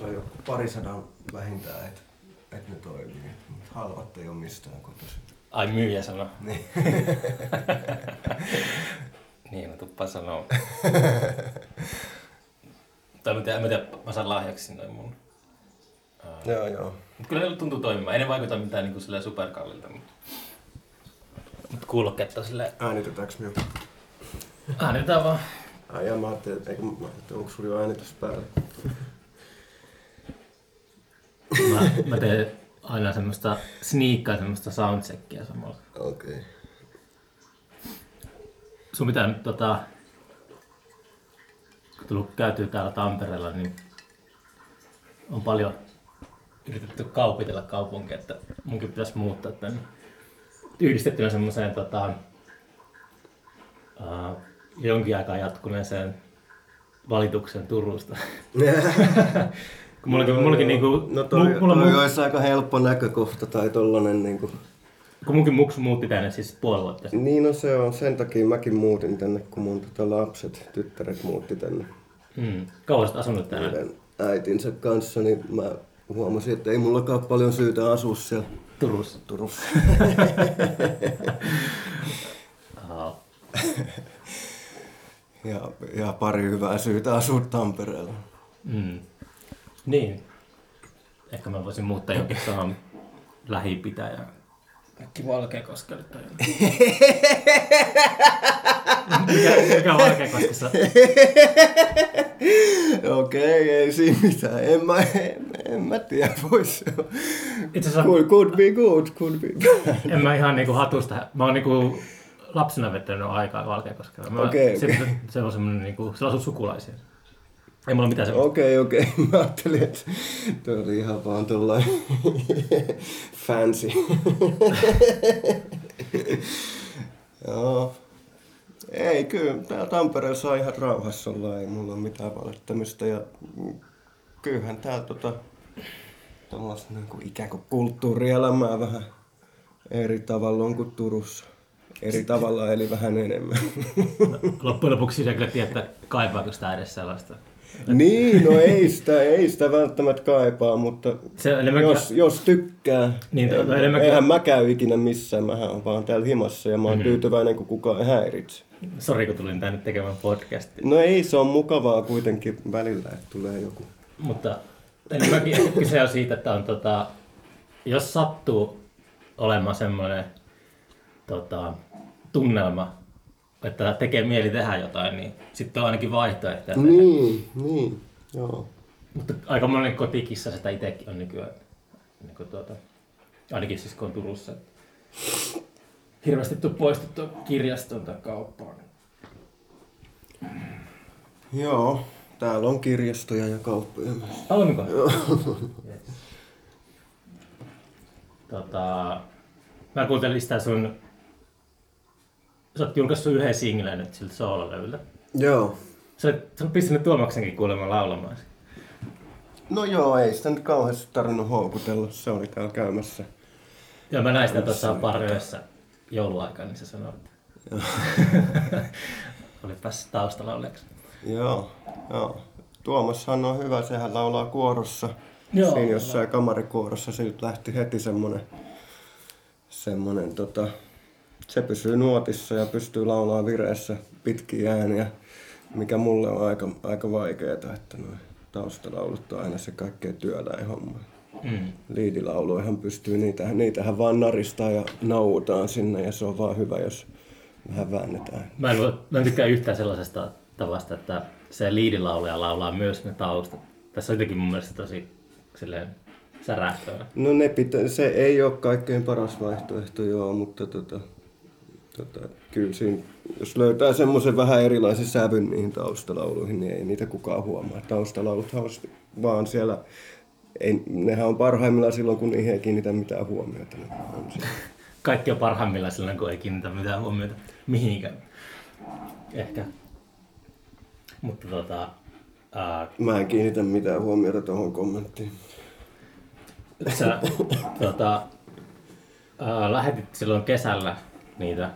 on jo parisadan vähintään, että et ne toimii. Mut halvat ei ole mistään kotoisin. Ai myyjä sano. Niin. Niin, no tuppa sanoo. tai mä tiedän, mä, tiedän, mä saan lahjaksi noin mun. Uh, joo, joo. Mut kyllä ne tuntuu toimimaan. Ei ne vaikuta mitään niin kuin superkallilta, mutta mut kuulokkeet on silleen... Äänitetäänkö me? Äänitetään vaan. Ai ja mä ajattelin, että, mä onko sulla jo äänitys päällä? Mä, mä teen aina semmoista sniikkaa, semmoista soundcheckia samalla. Okei. Okay. Sun pitää nyt tota, kun tullut käytyä täällä Tampereella, niin on paljon yritetty kaupitella kaupunkia, että munkin pitäisi muuttaa tänne yhdistettynä semmoiseen tota, uh, jonkin aikaa jatkuneeseen valituksen Turusta. Mullakin, mullakin niinku, no toi, mu- mulla toi olisi aika helppo näkökohta tai tollanen niinku. kun munkin muksu muutti tänne siis puoli vuotta. Niin no se on, sen takia mäkin muutin tänne, kun mun tota lapset, tyttäret muutti tänne Mm. Kauan olet asunut täällä? heidän äitinsä kanssa, niin mä huomasin, että ei mullakaan paljon syytä asua siellä Turussa. Turussa. Ja, ja pari hyvää syytä asua Tampereella. Mm. Niin. Ehkä mä voisin muuttaa jokin tuohon lähipitäjään. Äkki Valkeakoskelle tai jotain. mikä, mikä Valkeakoskessa? Okei, ei siinä mitään. En mä, en, en mä tiedä, vois Itse asiassa could, could be good, could be bad. en mä ihan niinku hatusta. Mä oon niinku lapsena vetänyt aikaa Valkeakoskella. Mä, Okei, se, okei. se, on semmonen niinku, se asuu sukulaisia. Ei mulla mitään semmoista. Okei, okei. Mä ajattelin, että toi oli ihan vaan tollain fancy. Joo. Ei, kyllä. Täällä Tampereella saa ihan rauhassa olla. Ei mulla ole mitään valittamista. Ja kyllähän täällä tota, tällaista niin kuin ikään kuin kulttuurielämää vähän eri tavalla on kuin Turussa. Eri tavalla eli vähän enemmän. Loppujen lopuksi sitä kyllä tiedä, että kaipaako sitä edes sellaista. Niin, no ei sitä, ei sitä välttämättä kaipaa, mutta Se jos, jos tykkää, Niin, en, no enemmänkin- eihän mä käy ikinä missään, mähän on vaan täällä himassa ja mä oon mm. tyytyväinen, kun kukaan ei häiritse. Sori, kun tulin tänne tekemään podcastia. No ei, se on mukavaa kuitenkin välillä, että tulee joku. Mutta enemmänkin kyse on siitä, että on tota, jos sattuu olemaan semmoinen tota, tunnelma, että tekee mieli tehdä jotain, niin sitten on ainakin vaihtoehtoja. tehdä. Niin, niin, joo. Mutta aika monen kotikissa sitä itsekin on nykyään, niin kuin tuota, ainakin siis kun on Turussa. Hirveästi tuu poistettu kirjaston tai kauppaan. Joo, täällä on kirjastoja ja kauppoja myös. Onko? Yes. Tota, mä kuuntelin sitä sun... Sä oot julkaissut yhden singlen nyt siltä soololevyltä. Joo. Sä oot, sä oot pistänyt Tuomaksenkin kuulemma laulamaan. No joo, ei sitä nyt kauheasti tarvinnut houkutella, se oli täällä käymässä. Ja mä näin sitä tuossa parjoissa jouluaikaan, niin sä sanoit. Olit päässyt taustalla oleeksi. Joo, joo. Tuomashan on hyvä, sehän laulaa kuorossa. Joo, Siinä jossain kamarikuorossa siltä lähti heti semmonen, semmonen tota, se pysyy nuotissa ja pystyy laulaa vireessä pitkiä ääniä, mikä mulle on aika, aika vaikeeta, että noin taustalaulut on aina se kaikkein työläin homma. Mm. Liidilauluihan pystyy, niitähän, niitähän vaan naristaa ja nauutaan sinne ja se on vaan hyvä, jos vähän väännetään. Mä en, mä en tykkää yhtään sellaisesta tavasta, että se liidilaulaja laulaa myös ne taustat. Tässä on jotenkin mun mielestä tosi silleen särähtävä. No ne pitä, se ei ole kaikkein paras vaihtoehto, joo, mutta tota, tota, kyllä siinä, jos löytää semmoisen vähän erilaisen sävyn niihin taustalauluihin, niin ei niitä kukaan huomaa. Taustalauluthan on vaan siellä, ei, nehän on parhaimmillaan silloin, kun niihin ei kiinnitä mitään huomiota. Ne on siellä. Kaikki on parhaimmillaan silloin, kun ei kiinnitä mitään huomiota mihinkään. Ehkä. Mutta tota, ää, Mä en kiinnitä mitään huomiota tuohon kommenttiin. sä tota, ää, lähetit silloin kesällä niitä,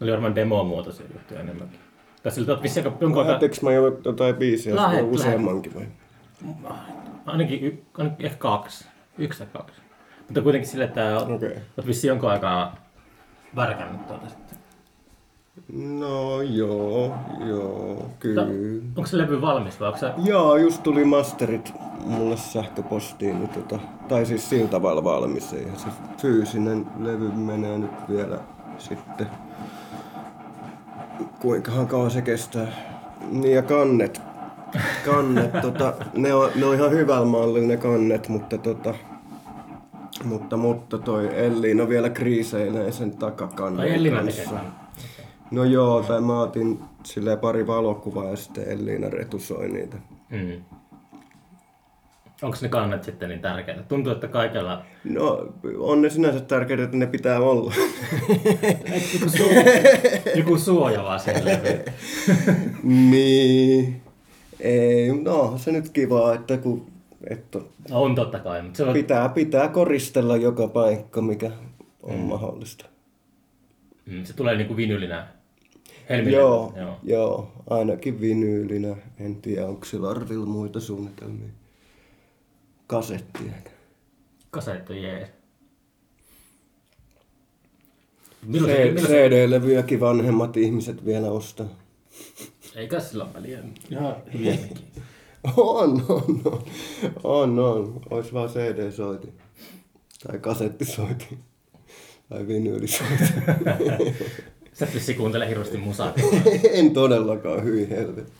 oli varmaan demomuotoisia juttuja enemmänkin. Tai siltä oot vissiin aika jonkun aikaa... Mä jo jotain biisiä, Lähet- Lähet, useammankin vai? ainakin, y, ainakin ehkä kaksi. Yksi tai kaksi. Mutta kuitenkin sille, että Okei. oot vissiin jonkun aikaa värkännyt tuota sitten. No joo, joo, kyllä. Onko se levy valmis vai onko se... Joo, just tuli masterit mulle sähköpostiin, niin tota, tai siis sillä tavalla valmis. Eihän se fyysinen levy menee nyt vielä sitten. Kuinkahan kauan se kestää. Niin ja kannet. Kannet, tota, ne, on, ne on ihan hyvällä mallilla ne kannet, mutta tota, mutta, mutta toi Elliina vielä kriiseilee sen takakannen Ai Elliina kanssa. No joo, tai mä otin silleen pari valokuvaa ja sitten Elliina retusoi niitä. Mm. Onko ne kannet sitten niin tärkeitä? Tuntuu, että kaikella... No, on ne sinänsä tärkeitä, että ne pitää olla. Joku, su... joku suoja vaan niin. Ei, no se nyt kiva, että kun että No, on totta kai, mutta se on... pitää, pitää koristella joka paikka, mikä on mm. mahdollista. Mm, se tulee niinku vinylinä. Helmilevy. Joo, Joo. joo, joo, ainakin vinyylinä. En tiedä, onko sillä Arvilla muita suunnitelmia. Kasettia. Kasetti jees. Milloin se, CD-levyjäkin vanhemmat ihmiset vielä ostaa. eikä sillä ole väliä. Ihan. On, on, on. On, on. Ois vaan CD-soiti. Tai kasettisoiti. Tai vinyylisoiti. Sä et vissi kuuntele hirveästi musaa. en todellakaan, hyi helvetti.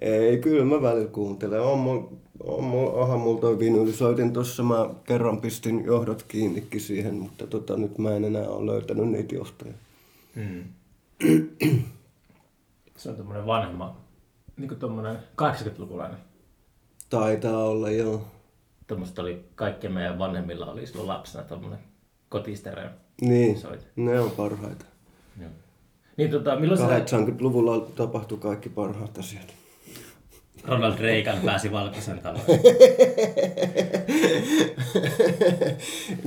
Ei, kyllä mä välillä kuuntelen. On, mul- on, mul- onhan mulla toi vinyylisoitin tossa. Mä kerran pistin johdot kiinnikin siihen, mutta tota, nyt mä en enää ole löytänyt niitä johtoja. Mm. se on tommonen vanhemma, niinku tommonen 80-lukulainen. Taitaa olla, joo. Tommoset oli, kaikkien meidän vanhemmilla oli silloin lapsena tommonen kotistereo. Niin, Soitin. ne on parhaita. Joo. Niin tota, milloin sä 80-luvulla tapahtui kaikki parhaat asiat. Ronald Reagan pääsi valkoisen taloon?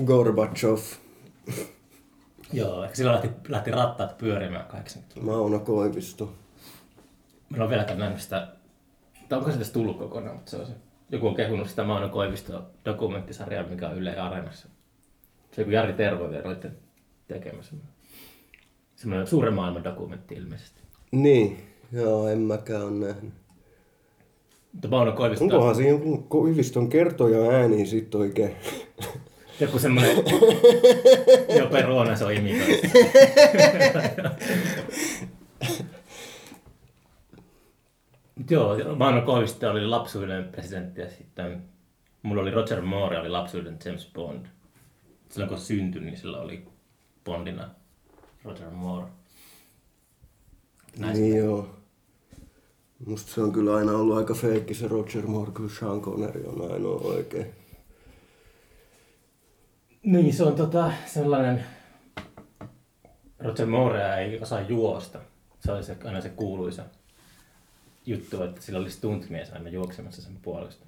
Gorbachev, Joo, ehkä silloin lähti, lähti rattaat pyörimään 80 Mauno Koivisto. Mä en ole vieläkään nähnyt sitä, tai onko se edes tullut kokonaan, mutta se on se. Joku on kehunut sitä Mauno Koivisto dokumenttisarjaa, mikä on Yle Areenassa. Se kun Jari Tervoinen olitte tekemässä. Semmoinen suuren maailman dokumentti ilmeisesti. Niin, joo, en mäkään ole nähnyt. Mutta Mauno Koivisto on Onkohan siinä Koiviston kertoja ääni sit oikein? joku semmoinen... Jope Ruona se on imitoinut. Mut Joo, Mauno Koivisto oli lapsuuden presidentti ja sitten mulla oli Roger Moore, oli lapsuuden James Bond. Silloin kun syntyi, niin sillä oli Bondina Roger Moore. Näin Niin joo. Musta se on kyllä aina ollut aika feikki se Roger Moore, kyllä Sean Connery on ainoa oikein. Niin, se on tota, sellainen... Roger Moore ei osaa juosta. Se oli se, aina se kuuluisa juttu, että sillä oli stuntmies aina juoksemassa sen puolesta.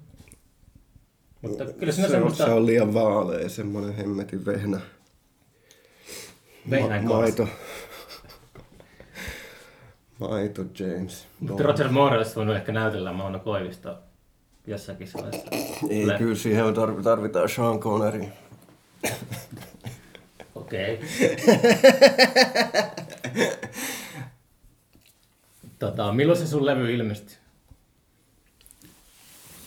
Mutta kyllä se, on, semmoista se on liian vaalea, semmonen hemmetin vehnä. vehnän Ma- maito. Maito. James. Mutta Roger Moore olisi voinut ehkä näytellä Mauno Koivisto jossakin sellaisessa. Ei, Le- kyllä siihen tarv- tarvitaan Sean Connery. Okei. tota, milloin se sun levy ilmestyi?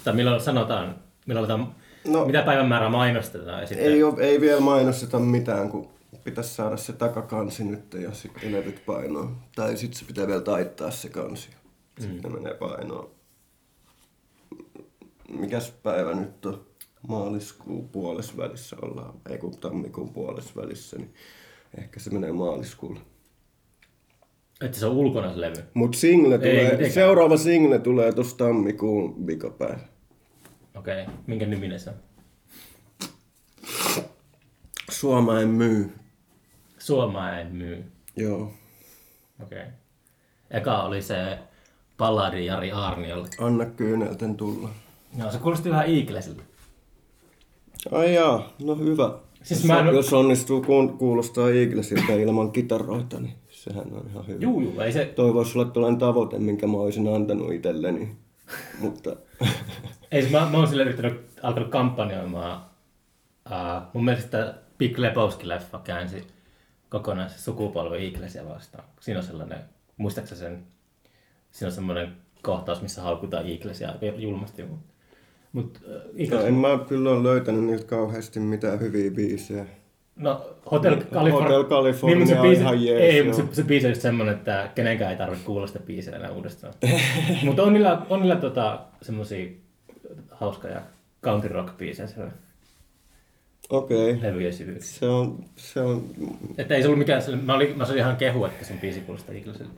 Tai milloin sanotaan, milloin aletaan, No. mitä päivämäärää mainostetaan ja sitten... Ei, oo, ei vielä mainosteta mitään, kun pitäisi saada se takakansi nyt ja sitten levyt painoon. Tai sitten se pitää vielä taittaa se kansi. Sitten mm. menee painoon. Mikäs päivä nyt on? Maaliskuun puolessa välissä ollaan. Ei kun tammikuun puolessa välissä, niin ehkä se menee maaliskuulle. Että se on ulkona se levy. Mut single tulee, mitenkään. seuraava single tulee tuossa tammikuun vikapäivä. Okei, okay. minkä niminen se on? Suoma en myy. Suomaa en myy. Joo. Okei. Okay. Eka oli se Palladi Jari Aarniolle. Anna kyynelten tulla. No se kuulosti vähän Eaglesilta. Ai jaa, no hyvä. Siis jos, mä en jos onnistuu kuulostaa Eaglesilta ilman kitaroita, niin sehän on ihan hyvä. Juu, juu, ei se... Toi voisi olla tällainen tavoite, minkä mä olisin antanut itselleni. Mutta Ei, mä, mä oon sille yrittänyt, alkanut kampanjoimaan. Uh, mun mielestä Big Lebowski-leffa käänsi kokonaan se sukupolvi Eaglesia vastaan. Siinä on sellainen, muistaaksä sen, siinä on semmoinen kohtaus, missä haukutaan Eaglesia julmasti. Mutta mut, uh, No, Eagles, en mä kyllä ole löytänyt niiltä kauheasti mitään hyviä biisejä. no, Hotel, California, Hotel California niin, on biisi, ihan jees, Ei, mutta se, se biisi on just semmoinen, että kenenkään ei tarvitse kuulla sitä biisiä enää uudestaan. mutta on niillä, on niillä tota, semmosia hauskoja country rock biisejä siellä Okei. Okay. Se on, se on, Että ei se ollut mikään, mä, olin, mä sain ihan kehu, että sen biisi kuulostaa Eaglesille.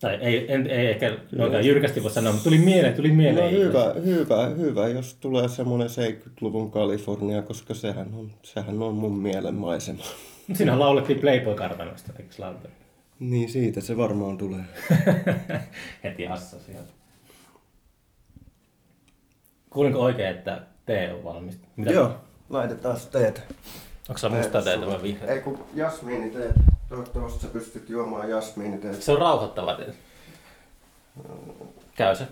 Tai ei, en, ei ehkä noinkaan jyrkästi voi sanoa, mutta tuli mieleen, tuli no mieleen. hyvä, hyvä, hyvä, jos tulee semmoinen 70-luvun Kalifornia, koska sehän on, sehän on mun mielen maisema. Siinähän laulettiin Playboy-kartanosta, eikö lauleta? Niin siitä se varmaan tulee. Heti hassa sieltä. Kuulinko oikein, että tee on valmis? Mitä? Joo, laitetaan teet. Onko se mustaa teetä vai vihreä? Ei kun jasmiiniteet. Toivottavasti sä pystyt juomaan jasmiiniteet. Se on rauhoittava teet. Käy se.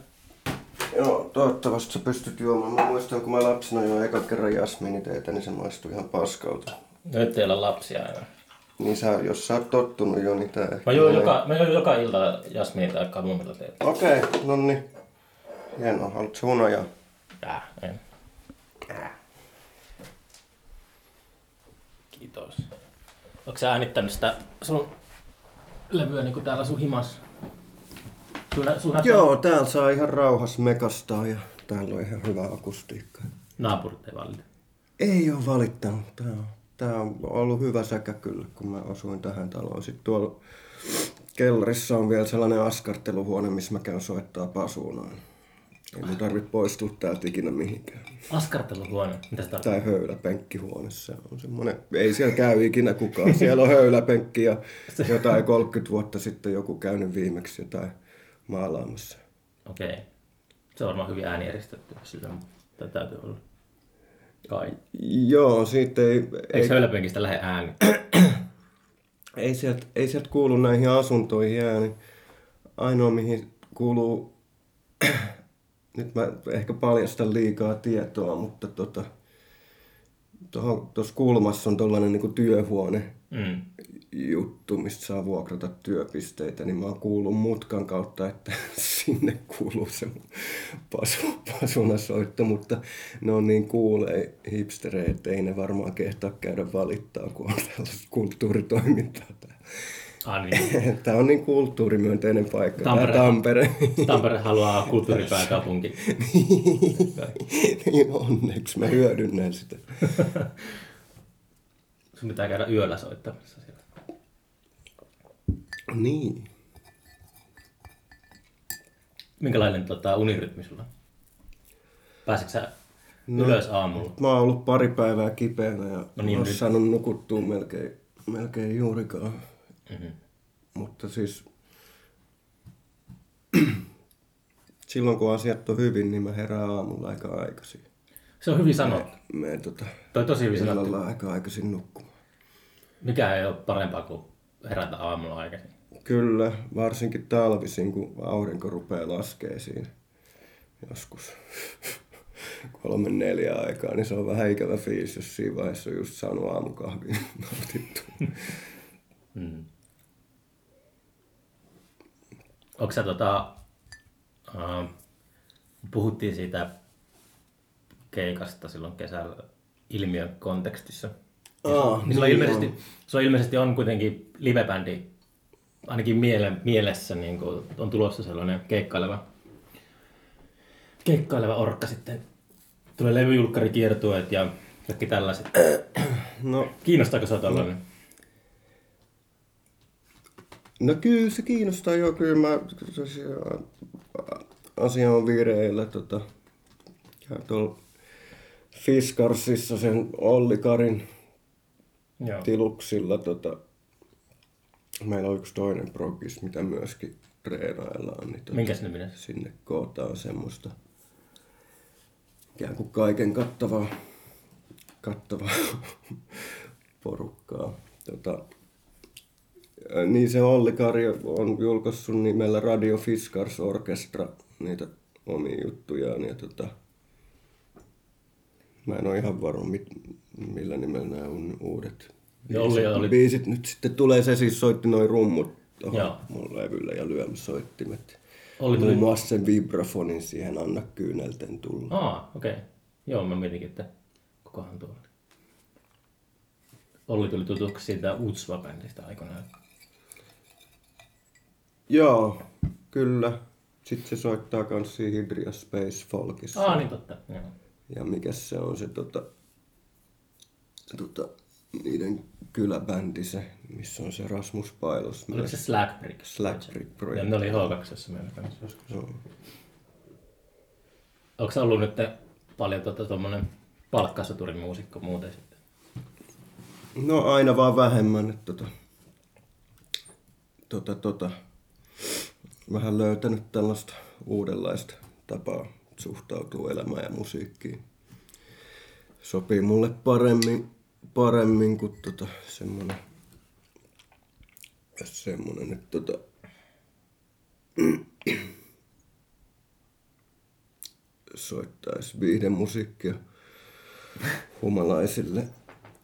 Joo, toivottavasti sä pystyt juomaan. Mä muistan, kun mä lapsena join eka kerran jasmiiniteetä, niin se maistui ihan paskalta. Nyt ei ole lapsia enää. Niin sä, jos sä oot tottunut jo, niin tää ehkä Mä juon joka, mä juon joka ilta jasmiin tai kamomilla teetä. Okei, okay, no niin. Hienoa, haluatko hunajaa? Tää, en. Kiitos. Onko sä äänittänyt sitä sun levyä niinku täällä sun himas? Sun, sun Joo, täällä saa ihan rauhas mekastaa ja täällä on ihan hyvä akustiikka. Naapurit ei valita. Ei ole valittanut. Tää on, tää on ollut hyvä säkä kyllä, kun mä osuin tähän taloon. Sitten tuolla kellarissa on vielä sellainen askarteluhuone, missä mä käyn soittaa pasuunaan. Ei mun tarvitse poistua täältä ikinä mihinkään. Askarteluhuone. Mitä se tarkoittaa? Tai höyläpenkkihuone, se on semmoinen, ei siellä käy ikinä kukaan. Siellä on höyläpenkki ja jotain 30 vuotta sitten joku käynyt viimeksi jotain maalaamassa. Okei. Se on varmaan hyvin äänieristetty. Sillä tai täytyy olla. Kai. Joo, siitä ei, ei, Eikö höyläpenkistä lähde ääni? ei, sieltä, ei sieltä kuulu näihin asuntoihin ääni. Ainoa mihin kuuluu, nyt mä ehkä paljastan liikaa tietoa, mutta tota, tuossa kulmassa on tollainen niinku työhuone, Mm. juttu, mistä saa vuokrata työpisteitä, niin mä oon kuullut mutkan kautta, että sinne kuuluu se pasu, pasunasoitto, mutta ne on niin kuulee hipstereitä, että ei ne varmaan kehtaa käydä valittaa, kun on tällaista kulttuuritoimintaa. täällä. Ah, niin. Tämä on niin kulttuurimyönteinen paikka, Tampere. Tampere. Tampere. Tampere haluaa kulttuuripääkaupunki. niin onneksi mä hyödynnän sitä. Sun pitää käydä yöllä soittamassa siellä. Niin. Minkälainen tota, unirytmi sulla? Pääsetkö sä no. ylös aamulla? Mä oon ollut pari päivää kipeänä ja No niin, niin, oon nyt- saanut nukuttua melkein, melkein juurikaan. Mm-hmm. Mutta siis silloin kun asiat on hyvin, niin mä herään aamulla aika aikaisin. Se on hyvin sanottu. Menen tota, Toi tosi hyvin sanottu. aika aikaisin nukkumaan. Mikä ei ole parempaa kuin herätä aamulla aikaisin. Kyllä, varsinkin talvisin, kun aurinko rupeaa laskee siinä joskus kolme neljä aikaa, niin se on vähän ikävä fiilis, jos siinä vaiheessa on just saanut aamukahvin nautittu. Mm. Onko sä tota, uh, puhuttiin siitä keikasta silloin kesällä ilmiön kontekstissa. Aa, Niin niin ilmeisesti, on. sulla ilmeisesti on kuitenkin livebändi, ainakin miele, mielessä niin kuin on tulossa sellainen keikkaileva, keikkaileva orkka sitten. Tulee levyjulkkarikiertueet ja kaikki tällaiset. No, Kiinnostaako se tällainen? No kyllä se kiinnostaa jo, kyllä mä tosiaan asia on vireillä tota, ja tuolla Fiskarsissa sen Olli Karin Joo. tiluksilla tota, meillä on yksi toinen progis, mitä myöskin treenaillaan, niin tota, Minkäs niminen? sinne kootaan semmoista ikään kuin kaiken kattavaa, kattavaa porukkaa. Tota, niin se Olli Kari on julkaissut nimellä Radio Fiskars Orchestra niitä omia juttujaan. Ja tota, mä en ole ihan varma, mit, millä nimellä nämä on uudet Olli oli- biisit nyt sitten tulee. Se siis soitti noin rummut tuohon mun levyllä ja lyömsoittimet. Olli tuli... Muun muassa sen vibrafonin siihen Anna Kyynelten tulla. Aa, okei. Okay. Joo, mä mietinkin, että kukahan tuo oli. Olli tuli tutuksi siitä Utsva-bändistä aikoinaan. Joo, kyllä. Sitten se soittaa kans siinä Hydria Space Folkissa. Aa, niin totta. Joo. Ja mikä se on se tota, tota, niiden kyläbändi se, missä on se Rasmus Pailos. Oliko se Slackbrick? Slackbrick Ja Project. ne oli H2 meillä kanssa joskus. Joo. Onko ollut nyt paljon tota, tommonen palkkasoturimuusikko muuten sitten? No aina vaan vähemmän, että tota, tota, tota, vähän löytänyt tällaista uudenlaista tapaa suhtautua elämään ja musiikkiin. Sopii mulle paremmin, paremmin kuin tota, semmonen, semmonen, että tota, soittaisi viihdemusiikkia humalaisille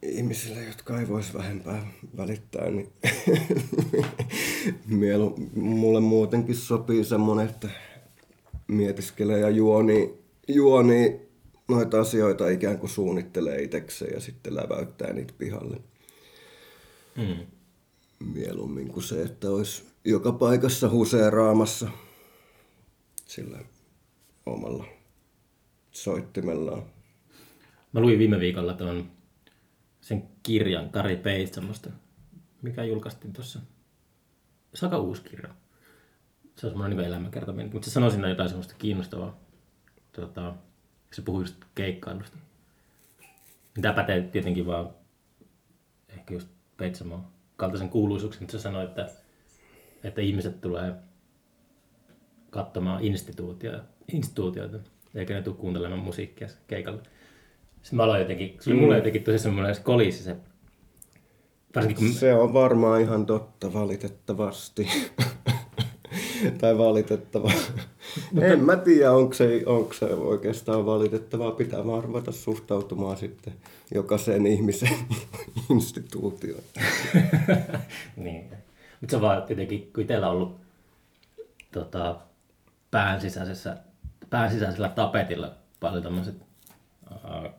ihmisille, jotka ei voisi vähempää välittää, niin mielu, mulle muutenkin sopii semmonen, että mietiskelee ja juoni, juoni noita asioita ikään kuin suunnittelee itsekseen ja sitten läväyttää niitä pihalle. Mm. Mieluummin kuin se, että olisi joka paikassa huseeraamassa sillä omalla soittimellaan. Mä luin viime viikolla ton sen kirjan Kari Peitsamosta, mikä julkaistiin tuossa. Se on uusi kirja. Se on semmoinen niin elämäkertominen, mutta se sanoi siinä jotain semmoista kiinnostavaa. Tota, se puhui just keikkailusta. Tämä pätee tietenkin vaan ehkä just Peitsamoon kaltaisen kuuluisuuksien, mutta se sanoi, että, että ihmiset tulee katsomaan instituutioita, instituutioita eikä ne tule kuuntelemaan musiikkia keikalla. Sitten mä aloin jotenkin, se oli mulle jotenkin tosi semmoinen kolisi se, varsinkin kun Se on varmaan ihan totta, valitettavasti. tai valitettava. en mä tiedä, onko se, onko se oikeastaan valitettavaa. Pitää vaan ruveta suhtautumaan sitten jokaiseen ihmisen instituutioon. niin. Mutta se on vaan jotenkin, kun itsellä on ollut tota, pään, sisäisessä, pään sisäisellä tapetilla paljon tämmöiset uh,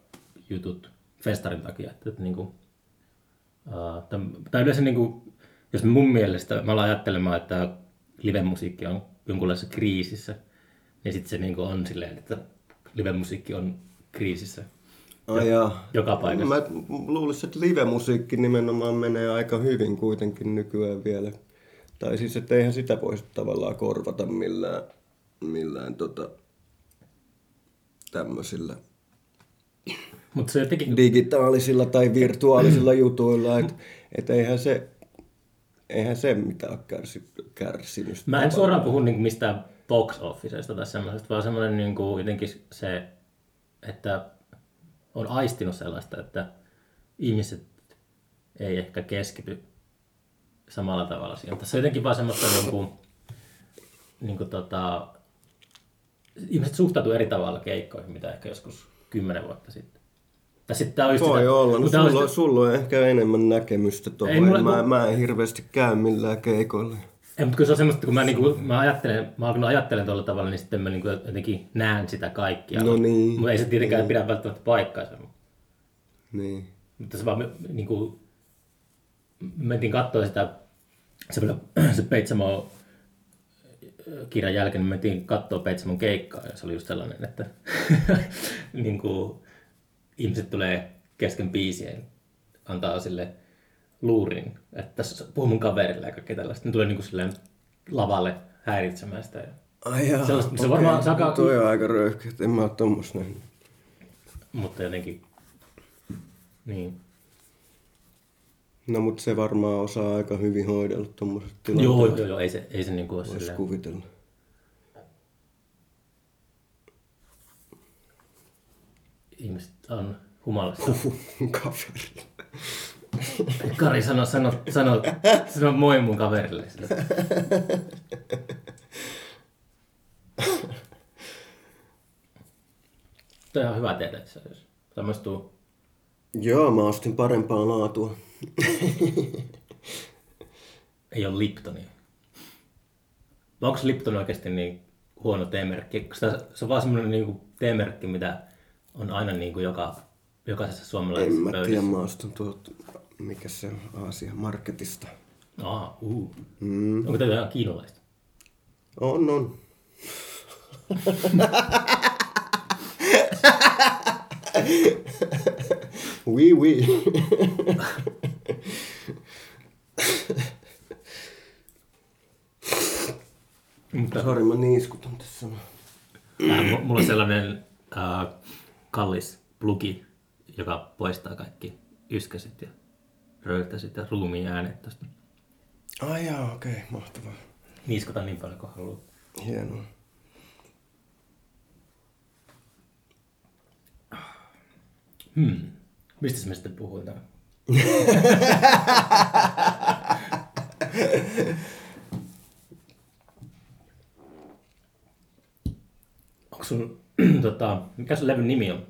jutut festarin takia. Että, että niinku, uh, täm, tai yleensä niinku, jos mun mielestä mä alan ajattelemaan, että livemusiikki on jonkunlaisessa kriisissä, niin sitten se niinku on silleen, että livemusiikki on kriisissä. Ai jaa. Joka paikassa. Mä luulisin, että live-musiikki nimenomaan menee aika hyvin kuitenkin nykyään vielä. Tai siis, että eihän sitä voisi tavallaan korvata millään, millään tota, tämmöisillä Mutta se jotenkin, digitaalisilla tai virtuaalisilla jutuilla. Että et eihän se, eihän se mitään ole kärsi, kärsinyt. Mä en suoraan puhu niin mistään box officesta tai semmoisesta, vaan semmoinen niin kuin jotenkin se, että on aistinut sellaista, että ihmiset ei ehkä keskity samalla tavalla siihen. Tässä on jotenkin vaan semmoista niin kuin, niin kuin tota, ihmiset suhtautuu eri tavalla keikkoihin, mitä ehkä joskus kymmenen vuotta sitten. Tai sitten tää on just Voi sitä- olla. No, kun tää on sulla, sitä- sulla on ehkä enemmän näkemystä Ei tuohon. mulla- Mä, mä en hirveästi käy millään keikoilla. Ei, mutta kun se on semmoista, kun mä, niinku, mä ajattelen, mä alkanut ajattelen tuolla tavalla, niin sitten mä niinku jotenkin näen sitä kaikkia. No niin. Mutta ei se tietenkään pidä välttämättä paikkaansa. Niin. Mutta se vaan niinku, me mentiin katsoa sitä, se, se Peitsamo kirjan jälkeen, niin me mentiin katsoa Peitsamon keikkaa, ja se oli just sellainen, että niinku, ihmiset tulee kesken biisien, antaa sille luurin, että tässä puhuu mun kaverille ja kaikkea tällaista. Ne tulee niinku silleen lavalle häiritsemään sitä. Ai jaa, Se on- se okei. varmaan saka- Toi on aika röyhkeä, en mä oo tommos nähnyt. Mutta jotenkin, niin. No mut se varmaan osaa aika hyvin hoidella tommoset tilanteet. Joo, joo, joo, ei se, ei se niinku ole Vois silleen. kuvitella. Ihmiset on humalassa. Kaveri. Kari sano, sano, sano, sano moi mun kaverille. toi ihan hyvä tehdä itse asiassa? Tai maistuu... Joo, mä ostin parempaa laatua. Ei ole Liptonia. Onko Lipton oikeasti niin huono teemerkki? Se on vaan semmoinen niin teemerkki, mitä on aina niin kuin joka, jokaisessa En suomalaisessa mä tiedä, pöydässä. mä ostin tuot, mikä se on, Aasia Marketista. Aa, uh. Mm. Onko tämä ihan kiinalaista? On, on. oui, oui. Mutta Sori, mä niiskutan tässä. Mulla on sellainen ää, kallis plugi, joka poistaa kaikki yskäsit ja röyhtäisit ja ruumiin äänet tosta. Ai jaa, okei, okay, mahtavaa. Niiskota niin paljon kuin haluaa. Hienoa. Hmm. Mistä me sitten puhutaan? Onko sun, tota, mikä sun levyn nimi on?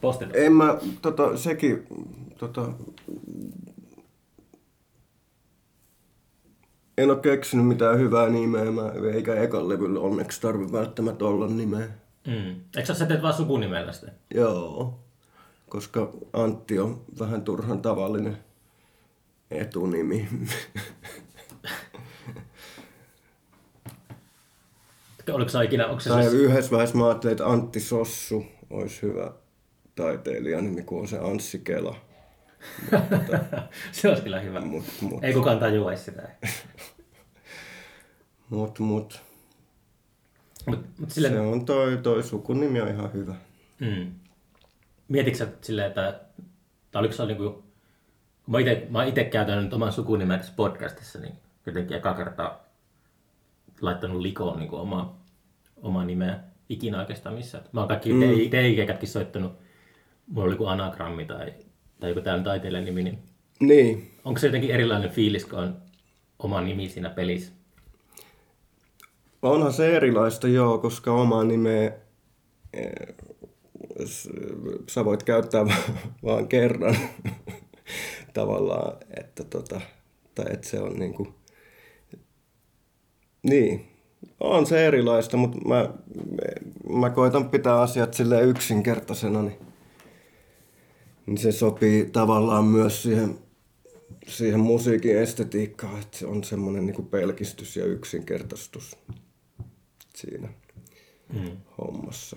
Postita. En mä, tota, sekin, tota, en ole keksinyt mitään hyvää nimeä, mä, eikä ekan levyllä onneksi tarvi välttämättä olla nimeä. Mm. Eikö sä teet vaan sukunimellä sitä? Joo, koska Antti on vähän turhan tavallinen etunimi. Oliko se ikinä, onko se tai se, yhdessä vaiheessa mä ajattelin, että Antti Sossu olisi hyvä taiteilijanimi, kun on se Anssi Kela. se olisi kyllä hyvä. Mut, mut, Ei kukaan tajuaisi sitä. mut, mut. Mutta mut silleen, Se on toi, toi sukunimi on ihan hyvä. Mm. Mietitkö sä silleen, että, tai oliko se niinku, kun mä ite käytän nyt oman sukunimen tässä podcastissa, niin jotenkin eka kertaa laittanut likoon niin oma, oma nimeä ikinä oikeastaan missään. Mä oon kaikki mm. teikeikätkin soittanut, mulla oli joku anagrammi tai, tai joku tällainen taiteilijan nimi, niin Niin, onko se jotenkin erilainen fiilis, kun on oma nimi siinä pelissä? onhan se erilaista joo, koska omaa nimeä eh, sä voit käyttää va- vaan kerran tavallaan, että tota, tai että se on niinku, niin, on se erilaista, mutta mä, mä koitan pitää asiat sille yksinkertaisena, niin, niin se sopii tavallaan myös siihen, siihen musiikin estetiikkaan, että se on semmoinen niinku pelkistys ja yksinkertaistus siinä Mm. hommassa.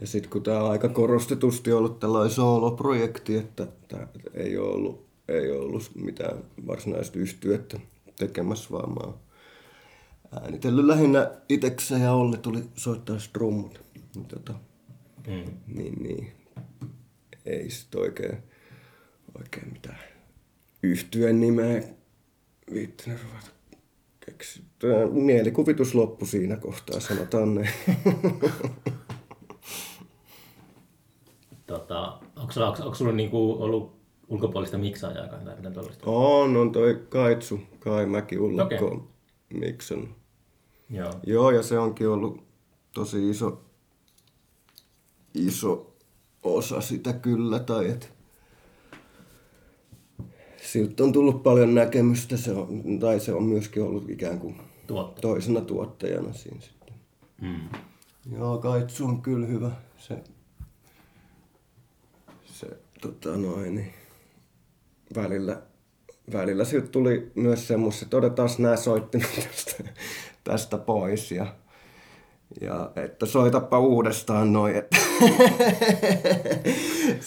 Ja sitten kun tämä on aika korostetusti ollut tällainen sooloprojekti, että tää ei ole ollut, ei ollut mitään varsinaista yhtyettä tekemässä, vaan mä oon äänitellyt lähinnä itekseen ja Olli tuli soittaa strummut. Niin, tota, Mm. niin, niin ei sit oikein, oikein mitään yhtyen nimeä viittänyt ruveta keksiä. Tää Mielikuvitus loppu siinä kohtaa, sanotaan ne. Tota, onko, onko, onko sulla niinku ollut ulkopuolista miksaajaa tai mitään tuollaista? on, on toi Kaitsu, Kai Mäki Ullakko okay. Mikson. Joo. Joo, ja se onkin ollut tosi iso, iso osa sitä kyllä, tai et siltä on tullut paljon näkemystä, se on, tai se on myöskin ollut ikään kuin Tuotta. toisena tuottajana siinä sitten. Mm. Joo, Kaitsu on kyllä hyvä. Se, se tota noin, niin välillä, välillä siltä tuli myös semmoista, että otetaan nämä soittimet tästä, tästä pois ja, ja että soitapa uudestaan noin, että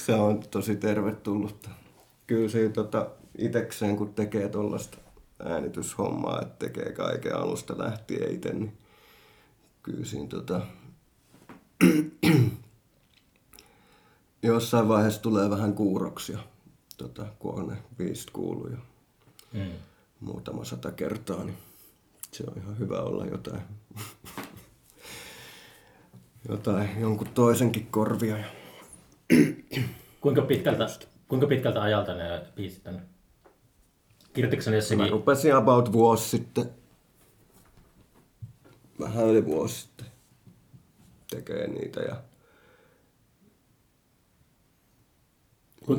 se on tosi tervetullutta. Kyllä siinä tota, itekseen, kun tekee tuollaista äänityshommaa, että tekee kaiken alusta lähtien itse, niin kyllä siinä tota, jossain vaiheessa tulee vähän kuuroksia, tota, kun on ne biisit jo Mm. muutama sata kertaa, niin se on ihan hyvä olla jotain, jotain jonkun toisenkin korvia. Ja... Kuinka pitkältä, kuinka pitkältä ajalta ne biisit on? Kirjoititko sä Mä jossakin, rupesin about vuosi sitten, vähän yli vuosi sitten, tekee niitä ja,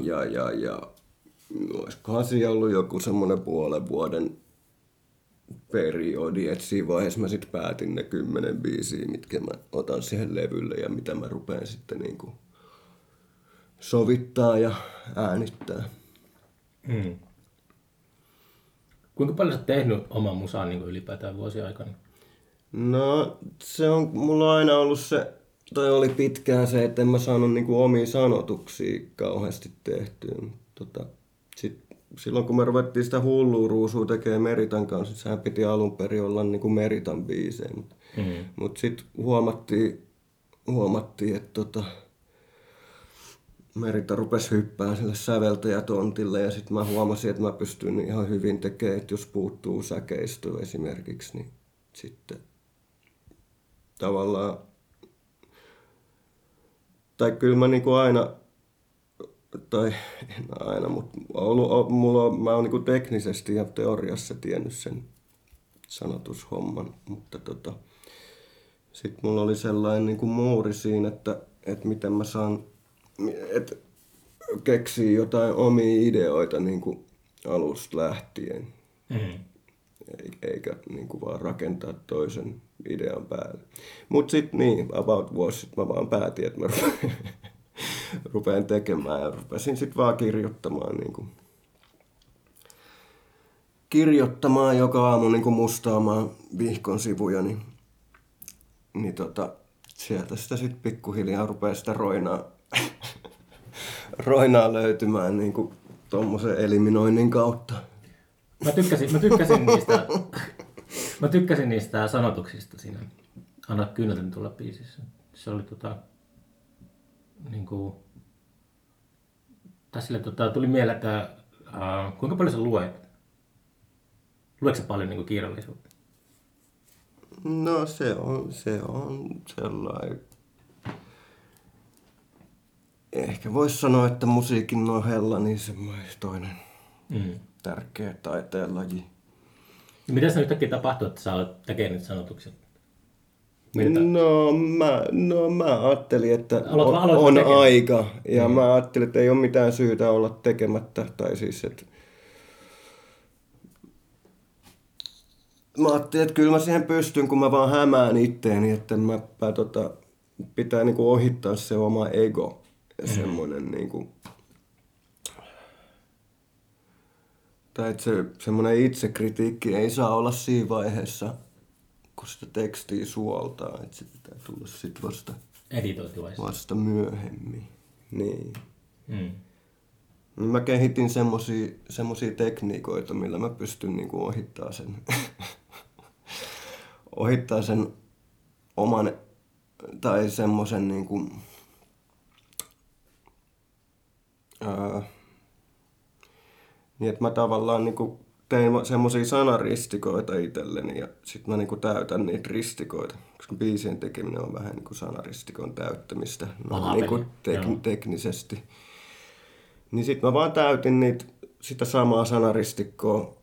ja, ja, ja olisikohan siinä ollut joku semmoinen puolen vuoden periodi, että siinä vaiheessa mä sitten päätin ne kymmenen biisiä, mitkä mä otan siihen levylle ja mitä mä rupean sitten niinku sovittaa ja äänittää. mm. kuinka paljon sä oot tehnyt oman musaa niin ylipäätään vuosien aikana? No, se on mulla on aina ollut se, tai oli pitkään se, että en mä saanut niinku omia sanotuksia kauheasti tehtyä. Tota, sit, silloin kun me ruvettiin sitä hullua ruusua tekemään Meritan kanssa, sehän piti alun perin olla niinku Meritan biisejä. Mutta Mm. mut sitten huomattiin, huomattiin, että tota, Merita rupesi hyppään sille säveltäjätontille ja sitten mä huomasin, että mä pystyn ihan hyvin tekemään, että jos puuttuu säkeistö esimerkiksi, niin sitten tavallaan, tai kyllä mä niinku aina, tai en aina, mutta ollut, mulla mä oon niinku teknisesti ja teoriassa tiennyt sen sanotushomman, mutta tota, sitten mulla oli sellainen niinku muuri siinä, että, että miten mä saan, että keksii jotain omia ideoita niinku alusta lähtien, Mm. Ei- eikä niinku vaan rakentaa toisen idean päälle. Mut sit niin, about vuosi sitten mä vaan päätin, että mä rupean, rupean tekemään ja rupesin sit vaan kirjoittamaan niinku, kirjoittamaan joka aamu niinku mustaamaan vihkon sivuja, niin, niin tota, sieltä sitä sitten pikkuhiljaa rupeaa sitä roinaa, roinaa löytymään niinku tommosen eliminoinnin kautta. Mä tykkäsin, mä tykkäsin niistä, mä tykkäsin niistä sanotuksista siinä Anna kyynelten tulla biisissä. Se oli tota, niinku, tai sille, tota, tuli mieleen, että uh, kuinka paljon sä luet? Luetko sä paljon niinku kirjallisuutta? No se on, se on sellainen... Ehkä voisi sanoa, että musiikin ohella niin semmoinen toinen Mm. Tärkeä taiteenlaji. Miten se yhtäkkiä tapahtuu, että sä olet tekemään? Mitä? No mä, no mä ajattelin, että Aloit- on, on tekemään. aika. Ja mm. mä ajattelin, että ei ole mitään syytä olla tekemättä. Tai siis, että... Mä ajattelin, että kyllä mä siihen pystyn, kun mä vaan hämään itteeni, että mä, mä tota, pitää niinku ohittaa se oma ego. Ja semmoinen niinku... Tai että se semmoinen itsekritiikki ei saa olla siinä vaiheessa, kun sitä tekstiä suoltaa, että se pitää tulla sit vasta, vasta myöhemmin. Niin. Mm. Mä kehitin semmosia, semmosia tekniikoita, millä mä pystyn niinku ohittaa sen, ohittaa sen oman, tai semmosen niinku, ää, niin että mä tavallaan niinku tein semmosia sanaristikoita itselleni ja sit mä niinku täytän niitä ristikoita. Koska biisien tekeminen on vähän niinku sanaristikon täyttämistä no, joo. tek- teknisesti. Niin sit mä vaan täytin niitä, sitä samaa sanaristikkoa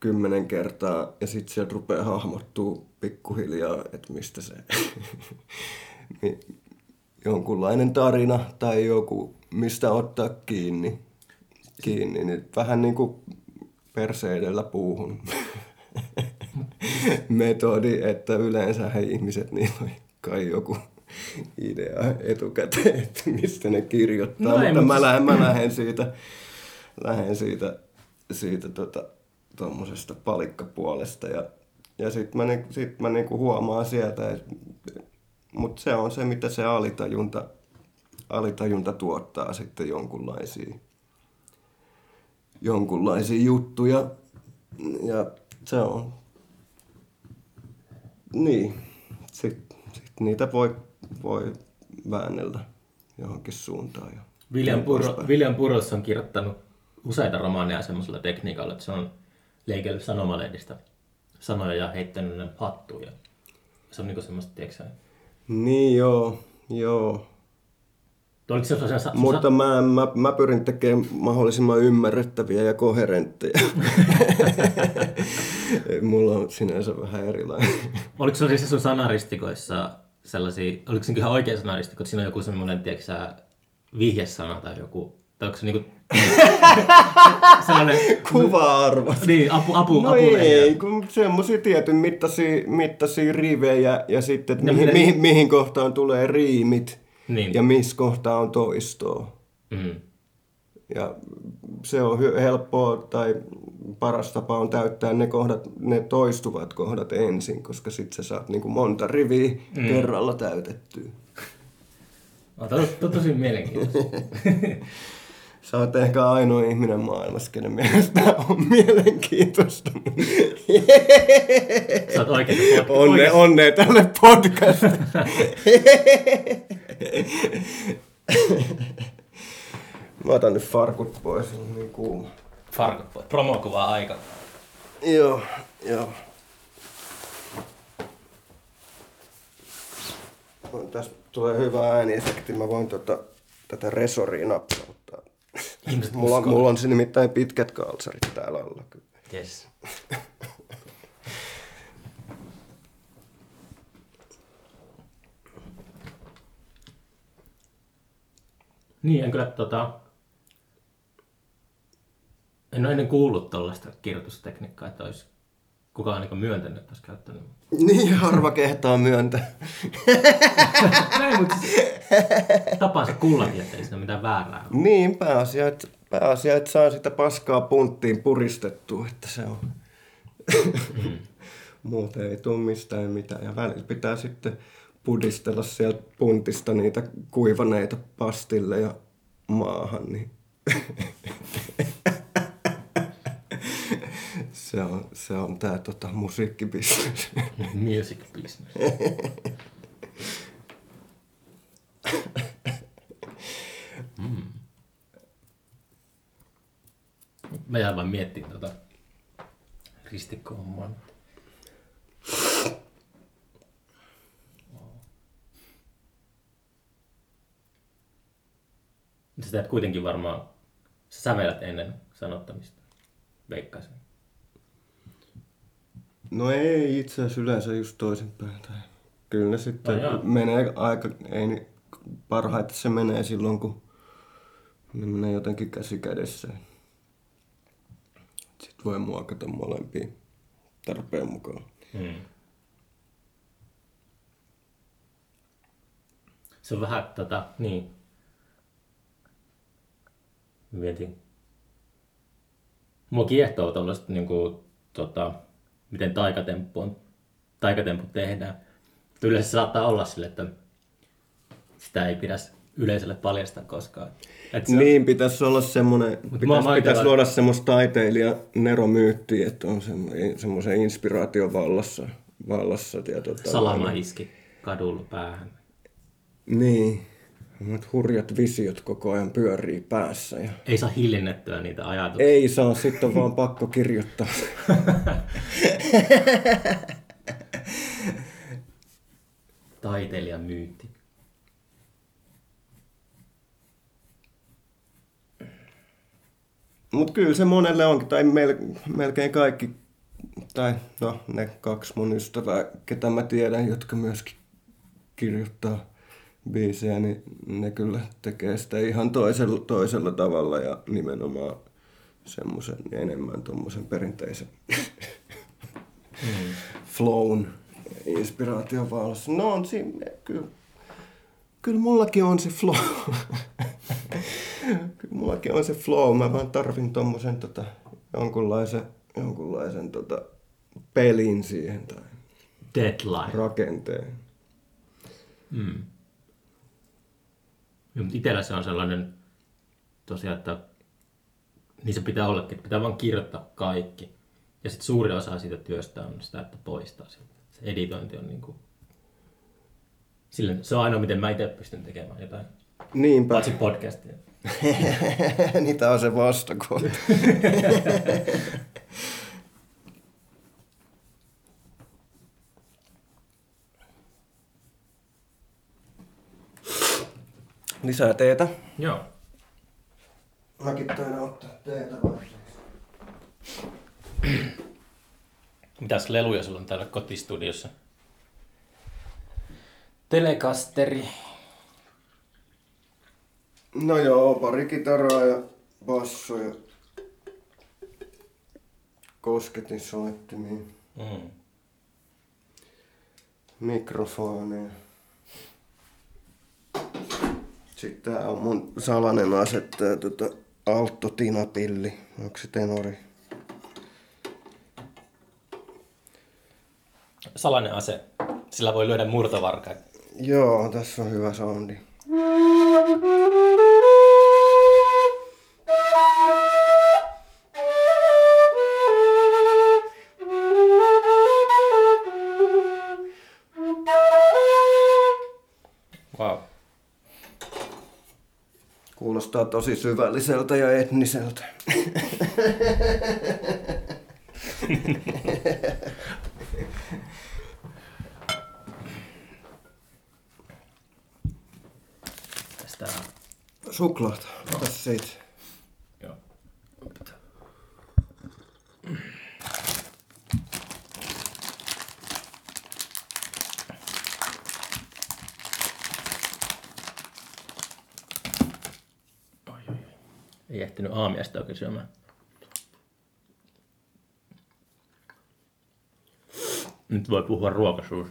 kymmenen kertaa ja sit sieltä rupeaa hahmottuu pikkuhiljaa, että mistä se niin jonkunlainen tarina tai joku, mistä ottaa kiinni. Kiinni niin vähän niin kuin perseidellä puuhun. Metodi, että yleensä he ihmiset, niin on kai joku idea etukäteen, että mistä ne kirjoittaa, No no ei, mutta mutta mä, lähden, mä lähden siitä, lähden siitä, siitä tota, tuommoisesta palikkapuolesta. Ja, ja sitten mä, ni- sit mä niinku huomaan sieltä, mutta se on se, mitä se alitajunta, alitajunta tuottaa sitten jonkunlaisia, jonkunlaisia juttuja. Ja se on... Niin. Sitten sit niitä voi, voi väännellä johonkin suuntaan. Ja William, poispäin. William Burroughs on kirjoittanut useita romaaneja semmoisella tekniikalla, että se on leikellyt sanomalehdistä sanoja ja heittänyt ne hattuun. Ja se on niinku semmoista, tiedätkö Niin joo, joo. Oliko se Mutta mä, mä, mä pyrin tekemään mahdollisimman ymmärrettäviä ja koherentteja. Mulla on sinänsä vähän erilainen. Oliko se siis sun sanaristikoissa sellaisia, oliko se ihan oikea sanaristikko, että siinä on joku semmoinen, tiedätkö sä, vihjesana tai joku, tai onko se niinku sellainen, Kuva-arvo. niin, apu, apu, No apu ei, kun semmoisia tietyn mittaisia, mittaisia rivejä ja sitten, että No mihin, mihin, mihin kohtaan tulee riimit Niin. ja missä kohtaa on toistoa. Mm. Ja se on helppoa tai paras tapa on täyttää ne kohdat, ne toistuvat kohdat ensin, koska sitten sä saat niinku monta riviä mm. kerralla täytettyä. On to, to, tosi mielenkiintoista. Sä oot ehkä ainoa ihminen maailmassa, kenen mielestä on mielenkiintoista. Sä oot oikein Onne, onne tälle podcastille. Mä otan nyt farkut pois, niin kuuma. Farkut pois. Promokuvaa aika. Joo, joo. Tässä tulee hyvä ääniefekti. Mä voin tota, tätä resoria napsauttaa. Ihmiset Mulla, on- uskoo. mulla on se nimittäin pitkät kalsarit täällä alla. Yes. niin, en kyllä tota... En ole ennen kuullut tuollaista kirjoitustekniikkaa, että olisi kukaan niin myöntänyt, että olisi käyttänyt. Niin harva kehtaa myöntää. Näin, mutta siis tapansa kullakin, että ei siinä mitään väärää ole. Niin, pääasia, että, pääasia, että saa sitä paskaa punttiin puristettua, että se on. Muuten ei tule mistään mitään. Ja välillä pitää sitten pudistella sieltä puntista niitä kuivaneita pastille ja maahan, niin se on, se on tää tota, musiikkibisnes. Music business. Mm. Mä jään vaan miettimään tota ristikkohommaa. Sä teet kuitenkin varmaan, sä sävelät ennen sanottamista, veikkaisin. No ei itse asiassa yleensä just toisinpäin. Tai kyllä ne sitten jaa. menee aika, ei ni- parhaiten se menee silloin, kun ne menee jotenkin käsi kädessä. Sitten voi muokata molempia tarpeen mukaan. Mm. Se on vähän tota, niin. Mietin. Mua kiehtoo tuollaiset niinku, tota, miten taikatemppu on, taikatemppu tehdään. Yleensä saattaa olla sille, että sitä ei pidä yleisölle paljastaa koskaan. Et se on- Niin, pitäisi olla semmoinen, pitäisi, pitäisi luoda semmoista taiteilija neromyyttiä, että on semmo- semmoisen inspiraation vallassa. vallassa ja tota, Salama iski kadulla päähän. Niin. Semmoiset hurjat visiot koko ajan pyörii päässä. Ja Ei saa hiljennettyä niitä ajatuksia. ei saa, sitten on vaan pakko kirjoittaa. Taiteilijan myytti. Mutta kyllä se monelle onkin, tai mel, melkein kaikki, tai no ne kaksi mun ystävää, ketä mä tiedän, jotka myöskin kirjoittaa biisejä, niin ne kyllä tekee sitä ihan toisella, toisella tavalla ja nimenomaan semmoisen enemmän tuommoisen perinteisen Mm. flown inspiraation valossa. No on siinä, kyllä, kyllä mullakin on se flow. kyllä mullakin on se flow. Mä vaan tarvin tommosen tota, jonkunlaisen, jonkunlaisen tota, pelin siihen tai Deadline. rakenteen. Mm. Mutta itsellä se on sellainen tosiaan, että niin se pitää ollakin, että pitää vaan kirjoittaa kaikki. Ja sitten suuri osa siitä työstä on sitä, että poistaa sieltä. Se editointi on niin kuin... Silleen, se on ainoa, miten mä itse pystyn tekemään jotain. Niinpä. Paitsi podcastia. Niitä on se vastakohta. Lisää teetä. Joo. Mäkin taidan ottaa teetä. Mitäs leluja sulla on täällä kotistudiossa? Telekasteri. No joo, pari kitaraa ja basso ja kosketin soittimia, Mm. mikrofoneja. Sitten tää on mun salainen ase, tää tota Alto Tinapilli. Onko se tenori? Salainen ase. Sillä voi lyödä murtovarkaita. Joo, tässä on hyvä soundi. Kuulostaa tosi syvälliseltä ja etniseltä. Tästä Suklaata. Tässä siitä. Joo. Oi, oi, oi. Ei ehtinyt oikein syömään. Nyt voi puhua ruokasuus.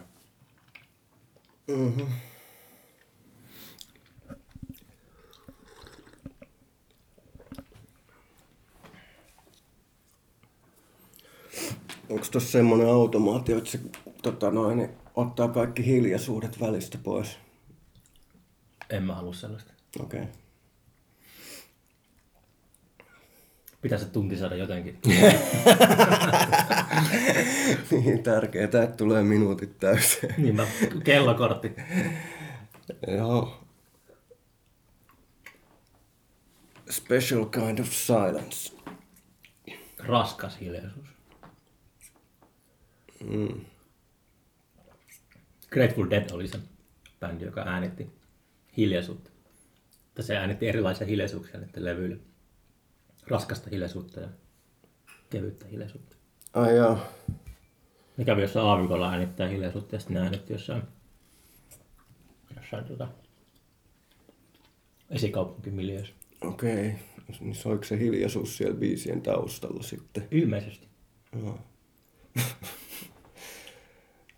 Onko tuossa semmonen automaatio, että se tota noin, niin ottaa kaikki hiljaisuudet välistä pois? En mä halua sellaista. Okei. Okay. Pitäisi se tunti saada jotenkin. Niin tärkeää, että tulee minuutit täyteen. niin mä, kellokortti. Joo. Special kind of silence. Raskas hiljaisuus. Mm. Grateful Dead oli se bändi, joka äänitti hiljaisuutta. Se äänitti erilaisia hiljaisuuksia näiden levyillä. Raskasta hiljaisuutta ja kevyttä hiljaisuutta. Ai joo. Ne kävi jossain aavikolla äänittää hiljaisuutta ja sitten ne äänitti jossain, jossain tota, esikaupunkimiljöissä. Okei. Okay. Niin soiko se hiljaisuus siellä biisien taustalla sitten? Ilmeisesti. Joo.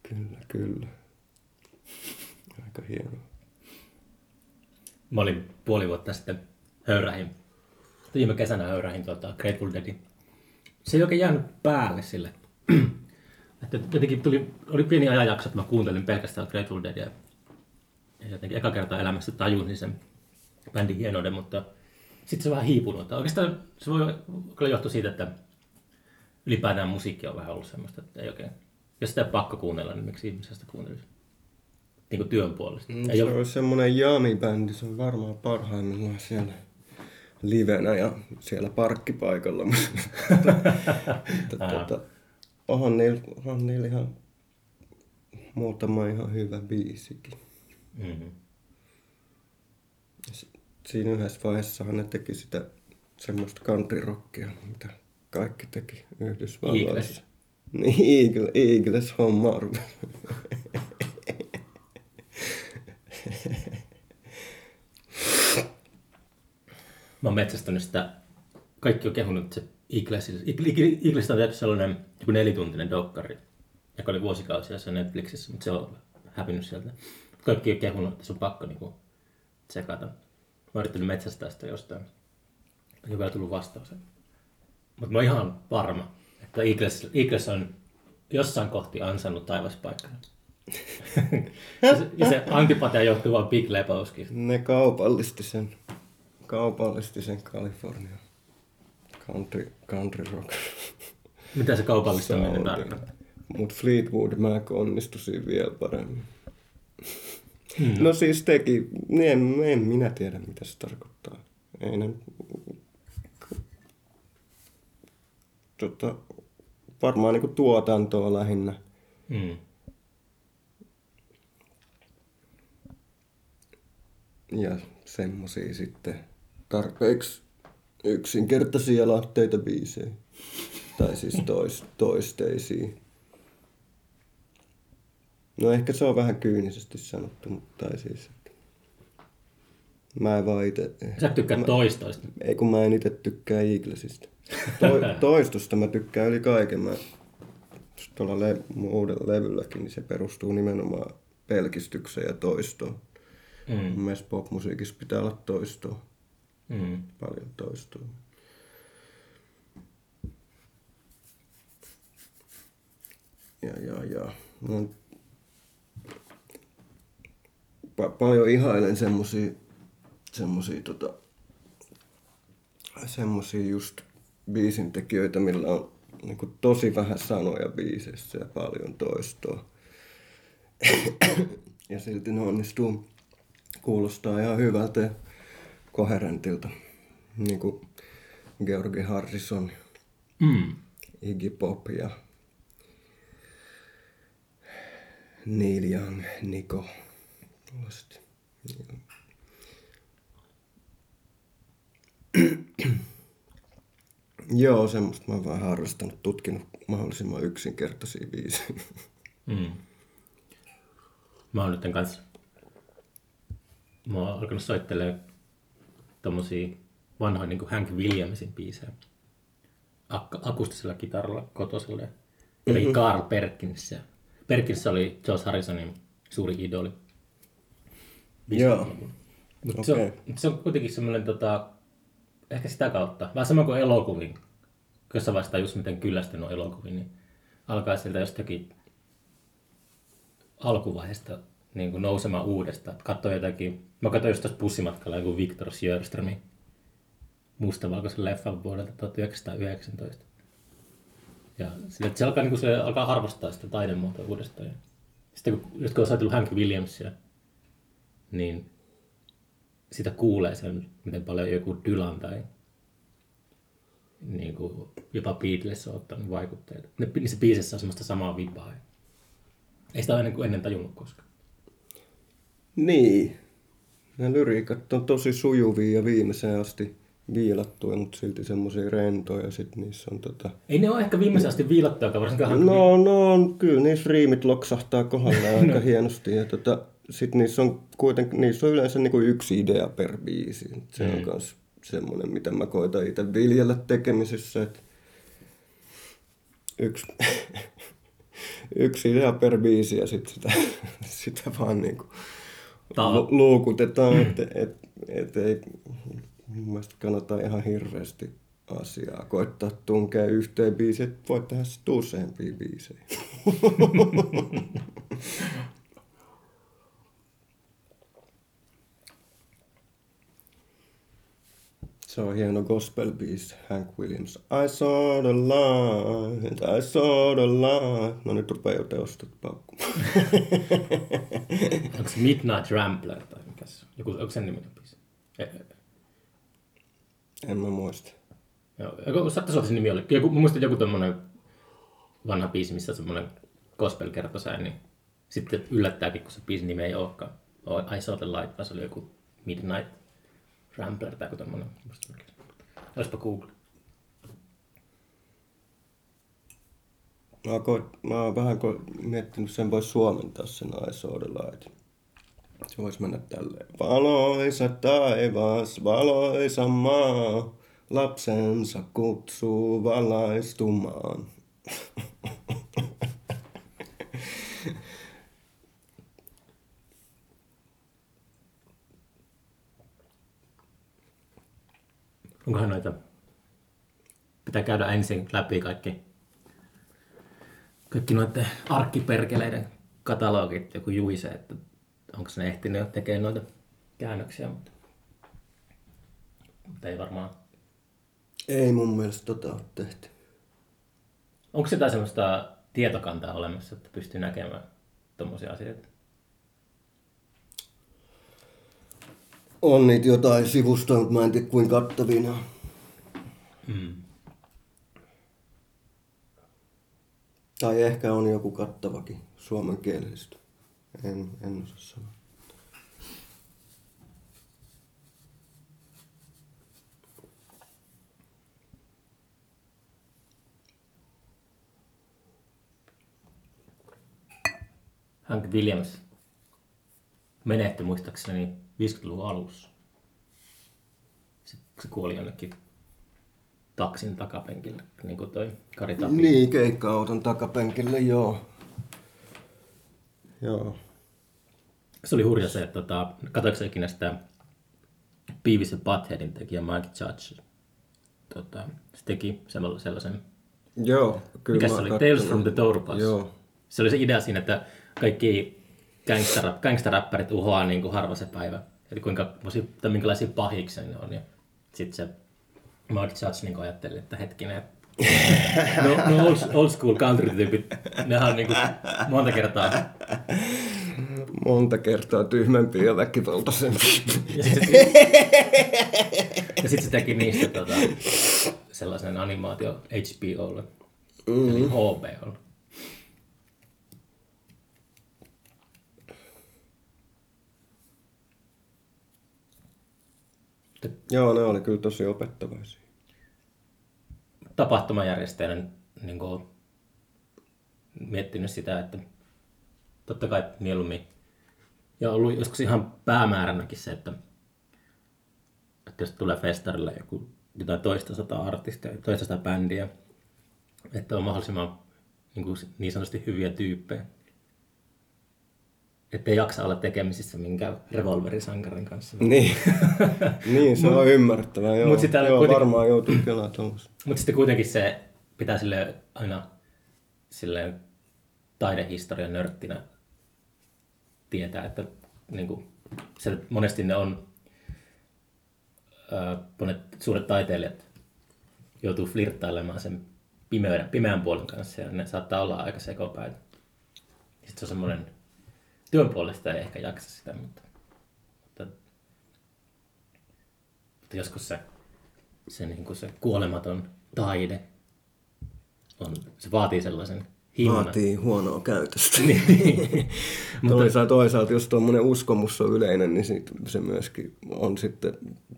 kyllä, kyllä. Aika hieno. Mä olin puoli vuotta sitten höyrähin. Viime kesänä höyrähin tota, Grateful Deadin. Se ei oikein jäänyt päälle sille. että jotenkin tuli, oli pieni ajanjakso, että mä kuuntelin pelkästään Grateful Deadia. Ja jotenkin eka kertaa elämässä tajusin sen bändin hienouden, mutta sitten se on vähän hiipunut. Että Oikeastaan se voi kyllä johtua siitä, että ylipäätään musiikki on vähän ollut semmoista, että ei oikein, jos sitä ei pakko kuunnella, niin miksi ihmisestä sitä kuuntelisi? Niin kuin työn puolesta. Mm, Ei se ole, on semmonen jami-bändi, se on varmaan parhaimmillaan siellä livenä ja siellä parkkipaikalla. Tota, onhan niillä, onhan niillä ihan muutama ihan hyvä biisikin. mm-hmm. Siinä yhdessä vaiheessahan ne teki sitä semmoista countryrockia, mitä kaikki teki Yhdysvalloissa. Eagles. Niin, Eagle, Eagles homma rupesi. Mä oon metsästänyt sitä, kaikki on kehunut se Eaglesille. Eaglesista on tehty sellainen joku nelituntinen dokkari, joka oli vuosikausia se Netflixissä, mutta se on hävinnyt sieltä. Kaikki on kehunut, että se on pakko niinku tsekata. Mä oon yrittänyt metsästää sitä jostain. Ei vielä tullut vastaus. Mutta mä oon ihan varma, että Eagles, Eagles on jossain kohti ansainnut taivaspaikkana. ja, se, se antipatia johtuu vaan Big Lebowskista. Ne kaupallisti sen, kaupallisti sen Kalifornian country, country rock. Mitä se kaupallistaminen tarkoittaa? Mut Fleetwood Mac onnistui siinä vielä paremmin. No siis teki, niin en, en minä tiedä mitä se tarkoittaa. Ei ne, tota, varmaan niinku tuotantoa lähinnä. Mm. ja semmosia sitten tarpeeksi yksinkertaisia latteita biisejä. Tai siis tois, toisteisia. No ehkä se on vähän kyynisesti sanottu, mutta tai siis, että mä en vaan ite, Sä tykkää toistoista. ei kun mä en itse tykkää Eaglesista. To, toistosta mä tykkään yli kaiken. Mä, tuolla le, uudella levylläkin, niin se perustuu nimenomaan pelkistykseen ja toistoon. Mm. Mun mielestä popmusiikissa pitää olla toistoa. Mm. Paljon toistoa. Ja, ja, ja. No, pa- paljon ihailen semmosia, semmosia tota, semmosia just biisintekijöitä, millä on niin tosi vähän sanoja biisissä ja paljon toistoa. ja silti ne onnistuu kuulostaa ihan hyvältä koherentilta. Niin kuin Georgi Harrison, Mm. Iggy Pop ja Neil Young, Niko. Joo, semmoista mä oon vähän harrastanut, tutkinut mahdollisimman yksinkertaisia biisejä. Mm. Mä oon nyt kanssa mä oon alkanut soittelemaan tommosia vanhoja niin Hank Williamsin biisejä. Ak- akustisella kitaralla kotosella. Eli mm-hmm. Carl Perkins. Perkins oli George Harrisonin suuri idoli. Joo. Mutta se, on, Okei. mut se on kuitenkin semmoinen, tota, ehkä sitä kautta, vähän sama kuin elokuviin. Jossain vaiheessa just miten kyllästynyt on elokuviin, niin alkaa sieltä jostakin alkuvaiheesta niin kuin nousemaan uudestaan. Katsoo jotakin, mä katsoin just tuossa bussimatkalla joku Viktor Sjöströmin mustavalkoisen leffan vuodelta 1919. Ja sille, se alkaa, niin kuin se alkaa arvostaa sitä taidemuotoa uudestaan. Ja sitten kun, just kun on ajatellut Hank Williamsia, niin sitä kuulee sen, miten paljon joku Dylan tai niin kuin jopa Beatles on ottanut vaikutteita. Ne, niissä biisissä on semmoista samaa vibaa. Ei sitä ennen kuin ennen tajunnut koskaan. Niin. Ne lyriikat on tosi sujuvia ja viimeiseen asti viilattuja, mutta silti semmoisia rentoja. Sitten niissä on tota... Ei ne ole ehkä viimeisen asti viilattuja, varsinkaan No, no on, kyllä niissä riimit loksahtaa kohdallaan aika hienosti. Ja tota, sit niissä on kuitenkin, niissä on yleensä niinku yksi idea per biisi. Se on kans semmoinen, mitä mä koitan itse viljellä tekemisessä. Että yksi, yksi idea per biisi ja sitten sitä, sitä vaan niinku Tää- lu- luukutetaan, että et, et ei mun mielestä kannata ihan hirveästi asiaa koittaa tunkea yhteen biisiin, että voit tehdä sitten useampia biisejä. Se on hieno gospel-biisi, Hank Williams. I saw the light, I saw the light. No nyt rupeaa jo teostot paukkumaan. Onko se Midnight Rambler tai mikä se on? Joku, onko sen niminen biisi? E- e- En mä muista. Joo, saattaisi olla se nimi oli. Joku, mä muistan joku tommonen vanha biisi, missä on semmonen gospel kertosää, niin sitten yllättääkin, kun se biisin nimi ei olekaan. I saw the light, vaan se oli joku Midnight Rambler tai joku tommonen. Olisipa Google. Mä oon, mä oon vähän miettinyt, sen voisi suomentaa sen I saw. Se voisi mennä tälleen. Valoisa taivas, valoisa maa, lapsensa kutsuu valaistumaan. Onkohan noita... Pitää käydä ensin läpi kaikki, kaikki noiden arkkiperkeleiden katalogit, joku juise, että onko ne ehtinyt tekemään noita käännöksiä, mutta, mutta ei varmaan. Ei mun mielestä tota ole tehty. Onko sitä semmoista tietokantaa olemassa, että pystyy näkemään tuommoisia asioita? on niitä jotain sivusta, mutta mä en tiedä kuinka kattavina. Mm. Tai ehkä on joku kattavakin suomen kielestä. En, en osaa sanoa. Hank Williams menehtyi muistaakseni 50-luvun alussa. Sitten se kuoli jonnekin taksin takapenkille, niin kuin toi Kari Tapi. Niin, keikka-auton takapenkille, joo. Joo. Se oli hurja se, että tota, katsoitko ikinä sitä Beavis ja Buttheadin tekijä Mike Judge. Tota, se teki sellaisen, Joo, kyllä mikä se oli, kattonut. Tales from the Tourpass. Joo. Se oli se idea siinä, että kaikki gangsterräppärit uhoaa niin kuin harva se päivä. Eli kuinka, tai minkälaisia pahiksia ne on. Ja sitten se Mike Judge niin ajatteli, että hetkinen, no, no old, old school country-tyypit, nehän on niin kuin monta kertaa Monta kertaa tyhmempi ja väkivaltaisempi. Ja sitten ja sit se teki niistä tota, sellaisen animaatio HBOlle, mm. eli HBOlle. Joo, ne oli kyllä tosi opettavaisia. Tapahtumajärjestäjänä niin kuin, miettinyt sitä, että totta kai mieluummin, ja ollut joskus ihan päämääränäkin se, että, että jos tulee festarille joku jotain toista sataa artistia, toista sataa bändiä, että on mahdollisimman niin, kuin, niin sanotusti hyviä tyyppejä. Että ei jaksa olla tekemisissä minkään revolverisankarin kanssa. Niin, niin se on ymmärrettävää. Joo, mut sitä joo kuitenkin- varmaan joutuu tuollaista. Mutta sitten kuitenkin se pitää sille aina silleen taidehistorian nörttinä tietää, että niin kuin, se, monesti ne on ää, monet suuret taiteilijat joutuu flirttailemaan sen pimeyden, pimeän puolen kanssa ja ne saattaa olla aika sekopäin. Sitten se on semmoinen, työn puolesta ei ehkä jaksa sitä, mutta, mutta, mutta joskus se, se, niin kuin se kuolematon taide on, se vaatii sellaisen hinnan. Vaatii huonoa käytöstä. Niin. toisaalta, toisaalta, jos tuommoinen uskomus on yleinen, niin sit se myöskin on sitten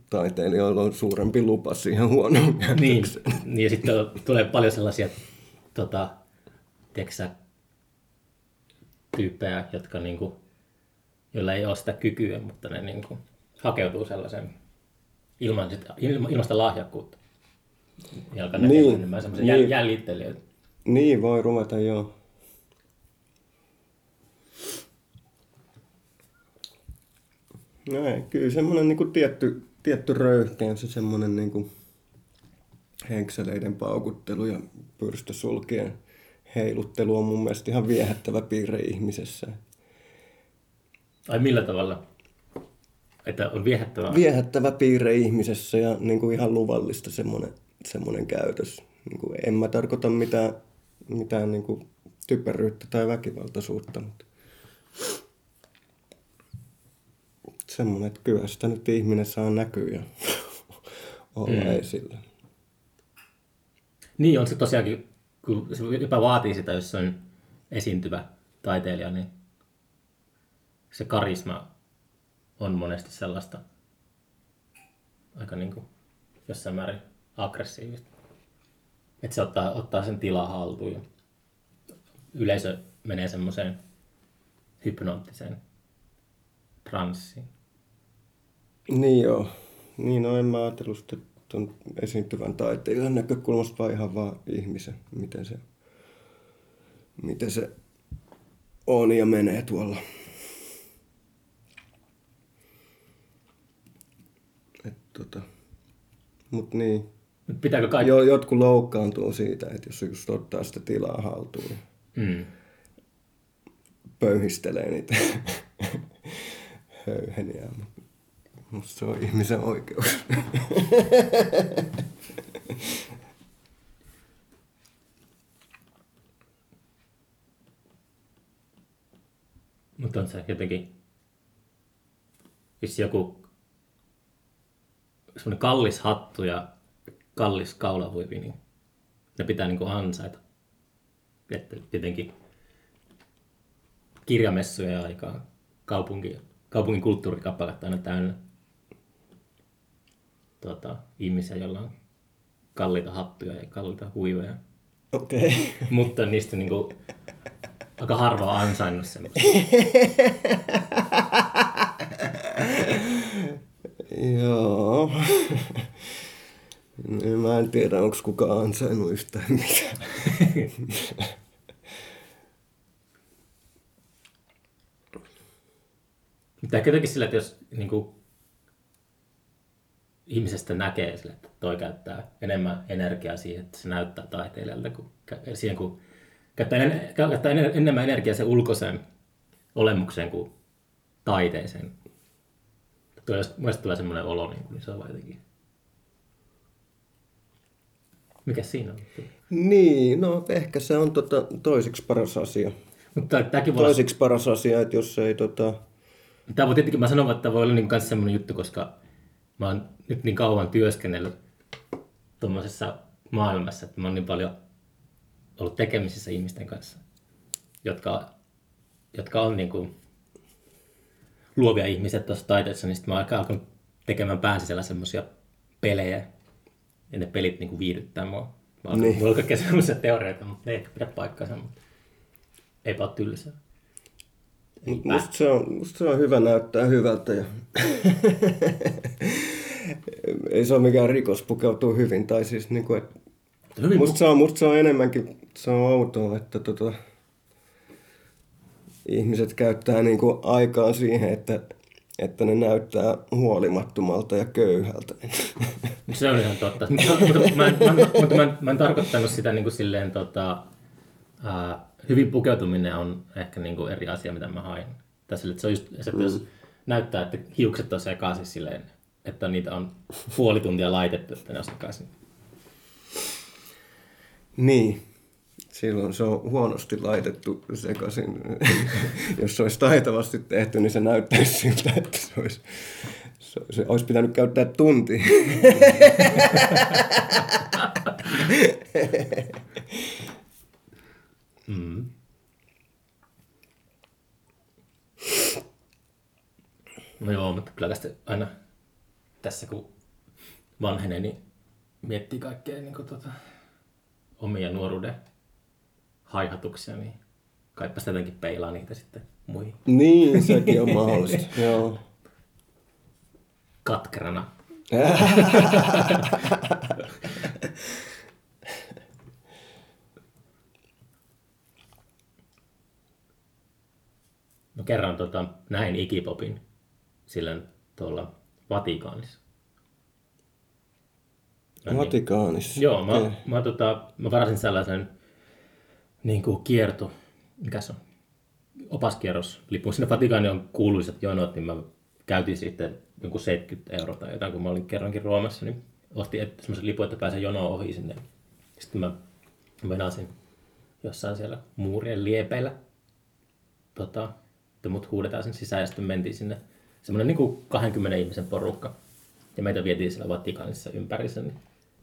taiteilijoilla on suurempi lupa siihen huonoon Niin, niin ja sitten tulee paljon sellaisia tota, tiedätkö tyyppejä, jotka niinku, joilla ei ole sitä kykyä, mutta ne niinku, hakeutuu sellaisen ilman, sitä, ilma, ilman sitä lahjakkuutta. Ja alkaa Niin, niin, enemmän semmoisia niin. niin. jäljittelijöitä. Niin, voi ruveta joo. No ei, kyllä semmoinen niinku tietty, tietty röyhkeys ja semmoinen niinku henkseleiden paukuttelu ja pyrstösulkien heiluttelu on mun mielestä ihan viehättävä piirre ihmisessä. Ai millä tavalla? Että on viehättävää. Viehättävä piirre ihmisessä ja niinku ihan luvallista semmoinen, semmoinen käytös. Niinku en mä tarkoita mitään, mitään niinku typeryyttä tai väkivaltaisuutta, mutta semmoinen, että kyllä sitä nyt ihminen saa näkyä ja olla mm. esillä. Niin on se tosiaankin, kun se jopa vaatii sitä, jos on esiintyvä taiteilija, niin se karisma on monesti sellaista aika niin kuin jossain määrin aggressiivista. Että se ottaa, ottaa sen tilaa haltuun ja yleisö menee semmoiseen hypnoottiseen transsiin. Niin joo. Niin no en mä ajatellut sitä ton esiintyvän taiteilijan näkökulmasta, vaan ihan vaan ihmisen, miten se, miten se on ja menee tuolla. Et tota, mut niin. Mut pitääkö kaikki... Jo, jotkut loukkaantuu siitä, että jos just ottaa sitä tilaa haltuun, niin Mm. pöyhistelee niitä höyheniä. Mutta musta se on ihmisen oikeus. Mutta on se jotenkin, jos joku semmoinen kallis hattu ja kallis kaulahuivi, niin ne pitää niin kuin ansaita. Että tietenkin kirjamessuja aikaa kaupunki, kaupungin kulttuurikappalet aina täynnä tuota, ihmisiä, joilla on kalliita hattuja ja kalliita huiveja. Okei. Okay. Mutta niistä niinku aika harva on ansainnut sen. Joo. Mä en tiedä, onko kukaan ansainnut yhtään mitään. Mutta ehkä jotenkin sillä, että jos niin kuin, ihmisestä näkee sille, että toi käyttää enemmän energiaa siihen, että se näyttää taiteilijalta, kuin siihen, kun käyttää, en, käyttää enemmän energiaa sen ulkoisen olemukseen kuin taiteeseen. Mielestäni tulee semmoinen olo, niin, kuin, niin se on jotenkin... Mikä siinä on? Niin, no ehkä se on tota, toisiksi paras asia. Mutta tämäkin voi Toisiksi paras asia, että jos ei tota... Tämä voi tietenkin, mä sanon, että tämä voi olla niin myös semmoinen juttu, koska mä oon nyt niin kauan työskennellyt tuommoisessa maailmassa, että mä oon niin paljon ollut tekemisissä ihmisten kanssa, jotka, jotka on niin kuin luovia ihmisiä tuossa taiteessa, niin sitten mä oon alkanut tekemään pääsisällä semmoisia pelejä, ja ne pelit niin kuin viihdyttää mua. Mä oon niin. Mulla kaikkea semmoisia teorioita, mutta ne ei ehkä pidä paikkaansa, mutta eipä ole tylsää. Musta, se on, musta se on hyvä näyttää hyvältä ja ei se ole mikään rikos pukeutuu hyvin. Tai siis niin kuin, että hyvin musta, se on, musta se on enemmänkin se on outoa, että tota, ihmiset käyttää niin kuin aikaa siihen, että, että ne näyttää huolimattomalta ja köyhältä. Se on ihan totta. mutta, mä, en, mä, mutta mä, en, mä en tarkoittanut sitä niin kuin silleen, tota, ää, hyvin pukeutuminen on ehkä niin kuin eri asia, mitä mä hain. Tässä, että se on just, se, että jos näyttää, että hiukset on sekaisin silleen, että niitä on puoli tuntia laitettu, että ne sekaisin. Niin. Silloin se on huonosti laitettu sekaisin. Jos se olisi taitavasti tehty, niin se näyttäisi siltä, että se olisi, se olisi pitänyt käyttää tunti. Mm. No joo, mutta kyllä tästä aina tässä kun vanhenee, niin miettii kaikkea niin kuin, tota, omia nuoruuden haihatuksia, niin kaipa sitä jotenkin peilaa niitä sitten muihin. Niin, sekin on mahdollista, joo. Katkerana. Mä kerran tota, näin Igipopin sillä tuolla Vatikaanissa. Niin- Vatikaanissa? Joo, mä, okay. mä, tota, mä varasin sellaisen niin kuin kierto, mikä se on, opaskierroslipun. Sinne Vatikaani on kuuluisat jonot, niin mä käytin sitten jonkun 70 euroa tai jotain, kun mä olin kerrankin Roomassa, niin ostin semmoisen lipun, että pääsen jonoon ohi sinne. Sitten mä venasin jossain siellä muurien liepeillä tota, että mut huudetaan sen sisään ja sitten mentiin sinne semmoinen niin kuin 20 ihmisen porukka. Ja meitä vietiin siellä Vatikaanissa ympärissä. Niin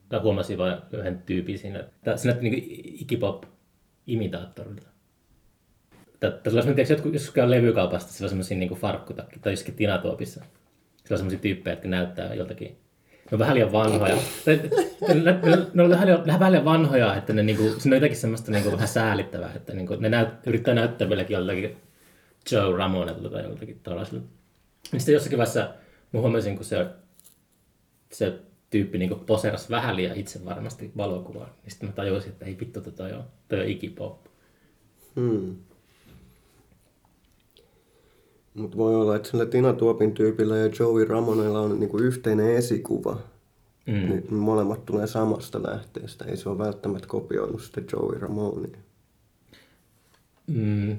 tai huomasin vain yhden tyypin siinä. Se näytti niin ikipop imitaattorilta. Tässä on semmoinen, että jos käy levykaupasta, sillä on semmoisia niin farkkutakki, tai jossakin tinatuopissa. Sillä on semmoisia tyyppejä, jotka näyttää joltakin ne on vähän liian vanhoja. ne on vähän liian, vähän liian vanhoja, että ne, niinku, siinä on jotakin semmoista niinku, vähän säälittävää, että niinku, ne näyt, yrittää näyttää vieläkin joltakin Joe Ramonelta tai joltakin tällaisella. Sitten jossakin vaiheessa mä huomasin, kun se, se tyyppi niin poseras vähän liian itse varmasti valokuvaa. Niin sitten mä tajusin, että ei vittu, tota jo, toi on ikipop. Hmm. Mutta voi olla, että sillä Tina Tuopin tyypillä ja Joey Ramonella on niinku yhteinen esikuva. Mm. Niin molemmat tulee samasta lähteestä. Ei se ole välttämättä kopioinut sitä Joey Ramonia. Mm.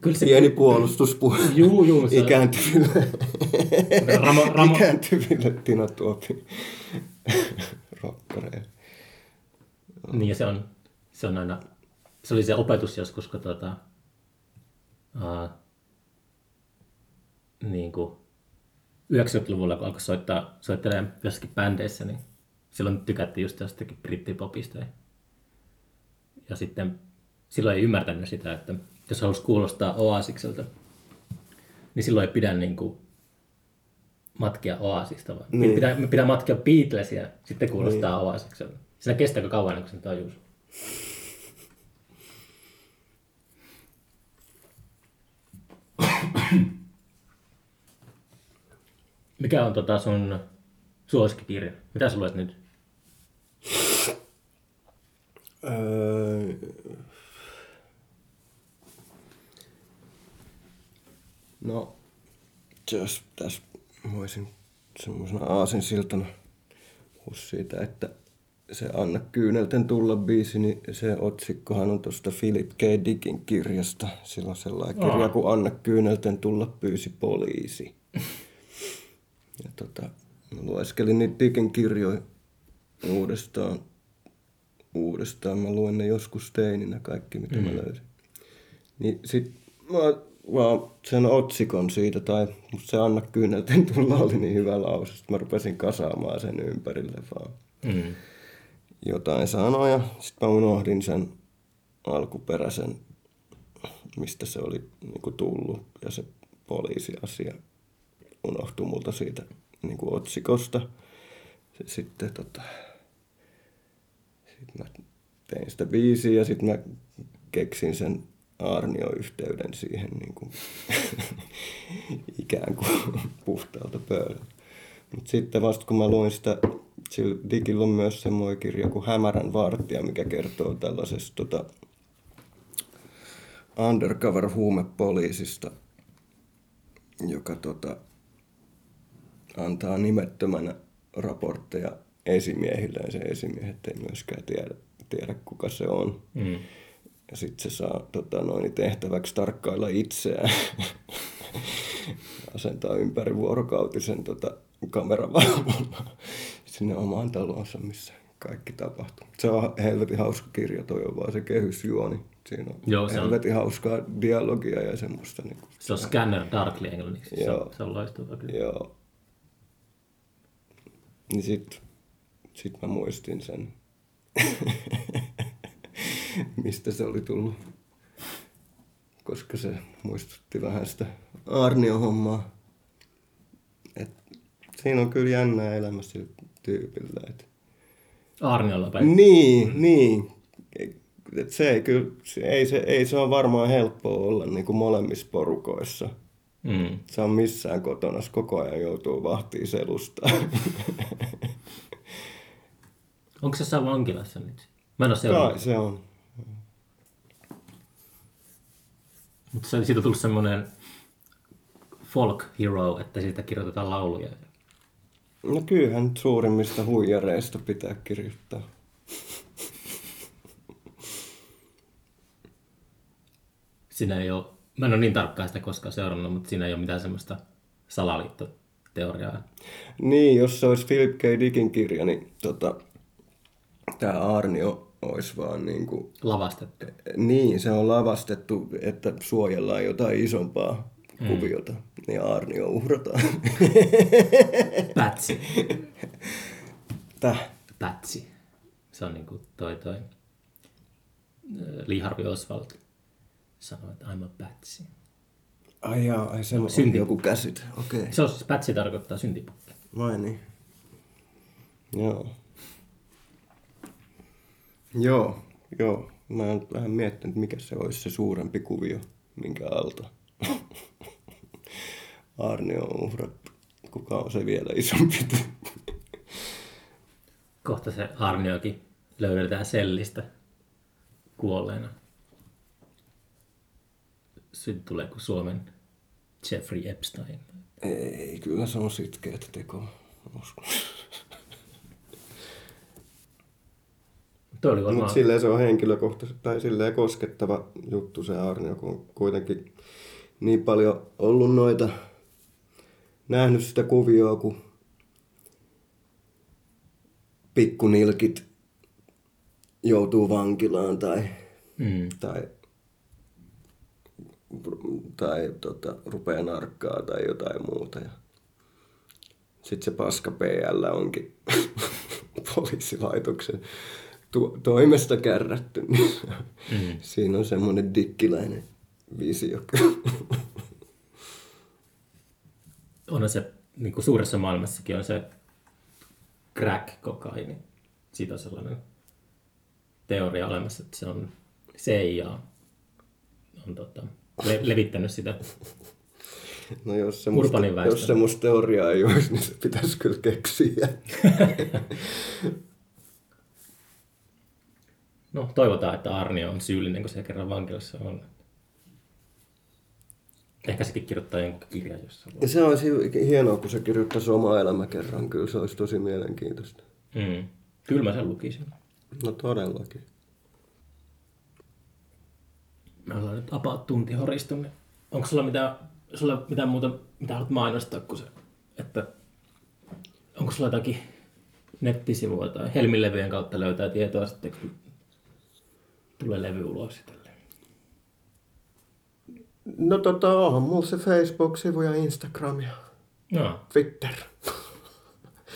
Kyllä se... Pieni puolustuspuhe. Juu, juu. Se... Ikääntyville. Ramo, Ramo... Ikääntyville Tina Tuopin rokkareille. Niin ja se on, se on aina, se oli se opetus joskus, kun tuota, uh, niin kuin 90-luvulla, kun alkoi soittaa, soittelemaan jossakin bändeissä, niin silloin tykättiin just jostakin brittipopista. Ja sitten silloin ei ymmärtänyt sitä, että jos halusi kuulostaa oasikselta, niin silloin ei pidä niin kuin matkia oasista, vaan niin. pitää, pitää matkia Beatlesia, sitten kuulostaa niin. oasikselta. Sillä kestääkö kauan, kun sen tajus? Mikä on tota sun suosikkikirja? Mitä sä luet nyt? Öö, no, jos tässä voisin semmoisena aasinsiltana puhua siitä, että se Anna Kyynelten tulla biisi, niin se otsikkohan on tuosta Philip K. Dickin kirjasta. Sillä on sellainen kirja, kun Anna Kyynelten tulla pyysi poliisi. Ja tota, mä lueskelin niitä Dickin kirjoja uudestaan. Uudestaan. Mä luen ne joskus teininä kaikki, mitä mm. mä löysin. Niin sit mä vaan sen otsikon siitä, tai musta se Anna Kyynelten tulla oli niin hyvä lause, että mä rupesin kasaamaan sen ympärille vaan. Mm. Jotain sanoja. Sitten mä unohdin sen alkuperäisen, mistä se oli niin kuin tullut. Ja se poliisiasia unohtui multa siitä niin kuin otsikosta. Sitten tota, sit mä tein sitä biisiä ja sitten mä keksin sen Arnio-yhteyden siihen niin kuin, ikään kuin puhtaalta pöydältä. Mutta sitten vasta kun mä luin sitä, sillä Digillä on myös semmoinen kirja kuin Hämärän vartija, mikä kertoo tällaisesta tota, undercover-huumepoliisista, joka tota, antaa nimettömänä raportteja esimiehille ja se esimiehet ei myöskään tiedä, tiedä kuka se on. Mm. Ja sitten se saa tota, noin, tehtäväksi tarkkailla itseään. Asentaa ympäri vuorokautisen tota, kameravalvonnan sinne omaan talonsa, missä kaikki tapahtuu. Se on helvetin hauska kirja, toi on vaan se kehysjuoni. Siinä on Joo, se on- helvetin hauskaa dialogia ja semmoista. Niin kuin, Se on Scanner Darkly englanniksi. Se Joo. on, se on loistava kyllä. Joo. Niin sit, sit mä muistin sen, mistä se oli tullut. Koska se muistutti vähän sitä Arnio-hommaa. Et siinä on kyllä jännää elämä sillä tyypillä. Et Arniolla päin. niin, niin. Et se ei kyllä, se ei, se, ei se ole varmaan helppoa olla niin kuin molemmissa porukoissa. Mm. Se on missään kotona, se koko ajan joutuu vahtiin selustaa. Onko se jossain vankilassa nyt? Mä en ole. Kai se on. Mutta se, siitä on tullut semmoinen folk hero, että siitä kirjoitetaan lauluja. No kyllähän nyt suurimmista huijareista pitää kirjoittaa. Siinä ei ole, mä en ole niin tarkkaan sitä koskaan seurannut, mutta siinä ei ole mitään semmoista salaliittoteoriaa. Niin, jos se olisi Philip K. Dickin kirja, niin tota, tämä Arnio olisi vaan niin kuin, Lavastettu. niin, se on lavastettu, että suojellaan jotain isompaa mm. kuviota, niin Arnio uhrataan. Pätsi. Täh? Pätsi. Se on niinku toi toi. äh, Lee Harvey Oswald sanoi, että I'm a pätsi. Ai jaa, ai se on Synti. joku käsit. Okei. Okay. Se on siis pätsi tarkoittaa syntipukki. Vai niin? Joo. Joo, joo. Mä oon vähän miettinyt, mikä se olisi se suurempi kuvio, minkä alta Arni on uhrattu. Kuka on se vielä isompi? Kohta se Arniokin löydetään sellistä kuolleena. Sitten tulee kuin Suomen Jeffrey Epstein. Ei, kyllä se on sitkeätä tekoa. Uskon. Toi oli varmaan... Mutta silleen se on henkilökohtaisesti tai silleen koskettava juttu se Arnio, kun on kuitenkin niin paljon ollut noita, nähnyt sitä kuvioa, kun pikkunilkit joutuu vankilaan tai, Mm. tai, tai tota, rupeaa narkkaa tai jotain muuta. Ja sitten se paska PL onkin poliisilaitoksen tu- toimesta kärrätty. Niin Mm. Siinä on semmoinen dikkiläinen visio. On se niin kuin suuressa maailmassakin on se crack-kokaini. Siitä on sellainen teoria olemassa, että se on CIA on tota, le- levittänyt sitä No jos semmoista, jos semmoista teoriaa ei olisi, niin se pitäisi kyllä keksiä. No, toivotaan, että Arnio on syyllinen, kun se kerran vankilassa on. Ehkä sekin kirjoittaa jonkun kirjan jossain Ja se olisi hienoa, kun se kirjoittaisi oma elämäkerran. Kyllä se olisi tosi mielenkiintoista. Mm. Kyllä mä sen lukisin. No todellakin. Me ollaan nyt about tunti horistunut. Onko sulla mitään, sulla mitään muuta, mitä haluat mainostaa kuin se, että onko sulla jotakin nettisivua tai Helmin-levyjen kautta löytää tietoa sitten, kun tulee levy ulos tälleen. No tota, onhan mulla se Facebook-sivu ja Instagram ja No, Twitter.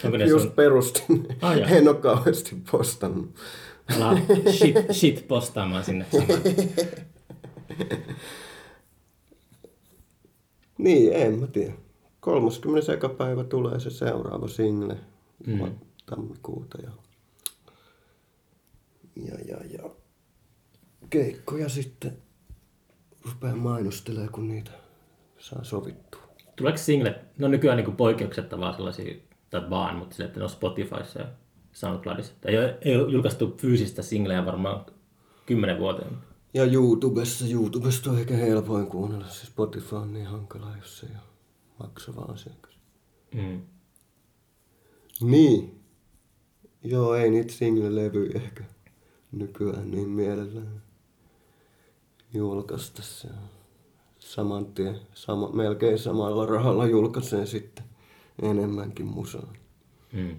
onko ne Just sun, perustin. Ah, joo. en ole kauheasti postannut. ala shit, shit postaamaan sinne. Niin, en mä tiedä. 30. päivä tulee se seuraava single mm. tammikuuta. Ja, ja, ja, ja keikkoja sitten rupeaa mainostelemaan, kun niitä saa sovittua. Tuleeko singlet, no nykyään niin poikkeuksetta vaan sellaisia, tai vaan, mutta sille, että ne on Spotifyssa ja SoundCloudissa. Ei ole, ei ole julkaistu fyysistä singleä varmaan kymmenen vuoteen. Ja YouTubessa, YouTubesta on ehkä helpoin kuunnella. Se Spotify on niin hankala, jos se ei ole maksava asiakas. Mm. Niin. Joo, ei niitä single-levyjä ehkä nykyään niin mielellään julkaista. Se saman tien, sama, melkein samalla rahalla julkaisee sitten enemmänkin musaa. Mm.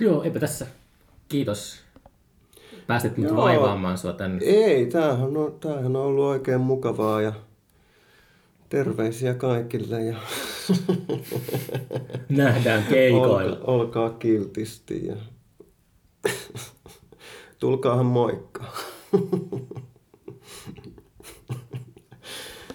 Joo, eipä tässä. Kiitos. Päästit mut Joo. vaivaamaan sua tänne. Ei, tämähän on, tämähän on ollut oikein mukavaa ja terveisiä kaikille ja Nähdään keikoilla. olkaa, olkaa kiltisti ja tulkaahan moikka.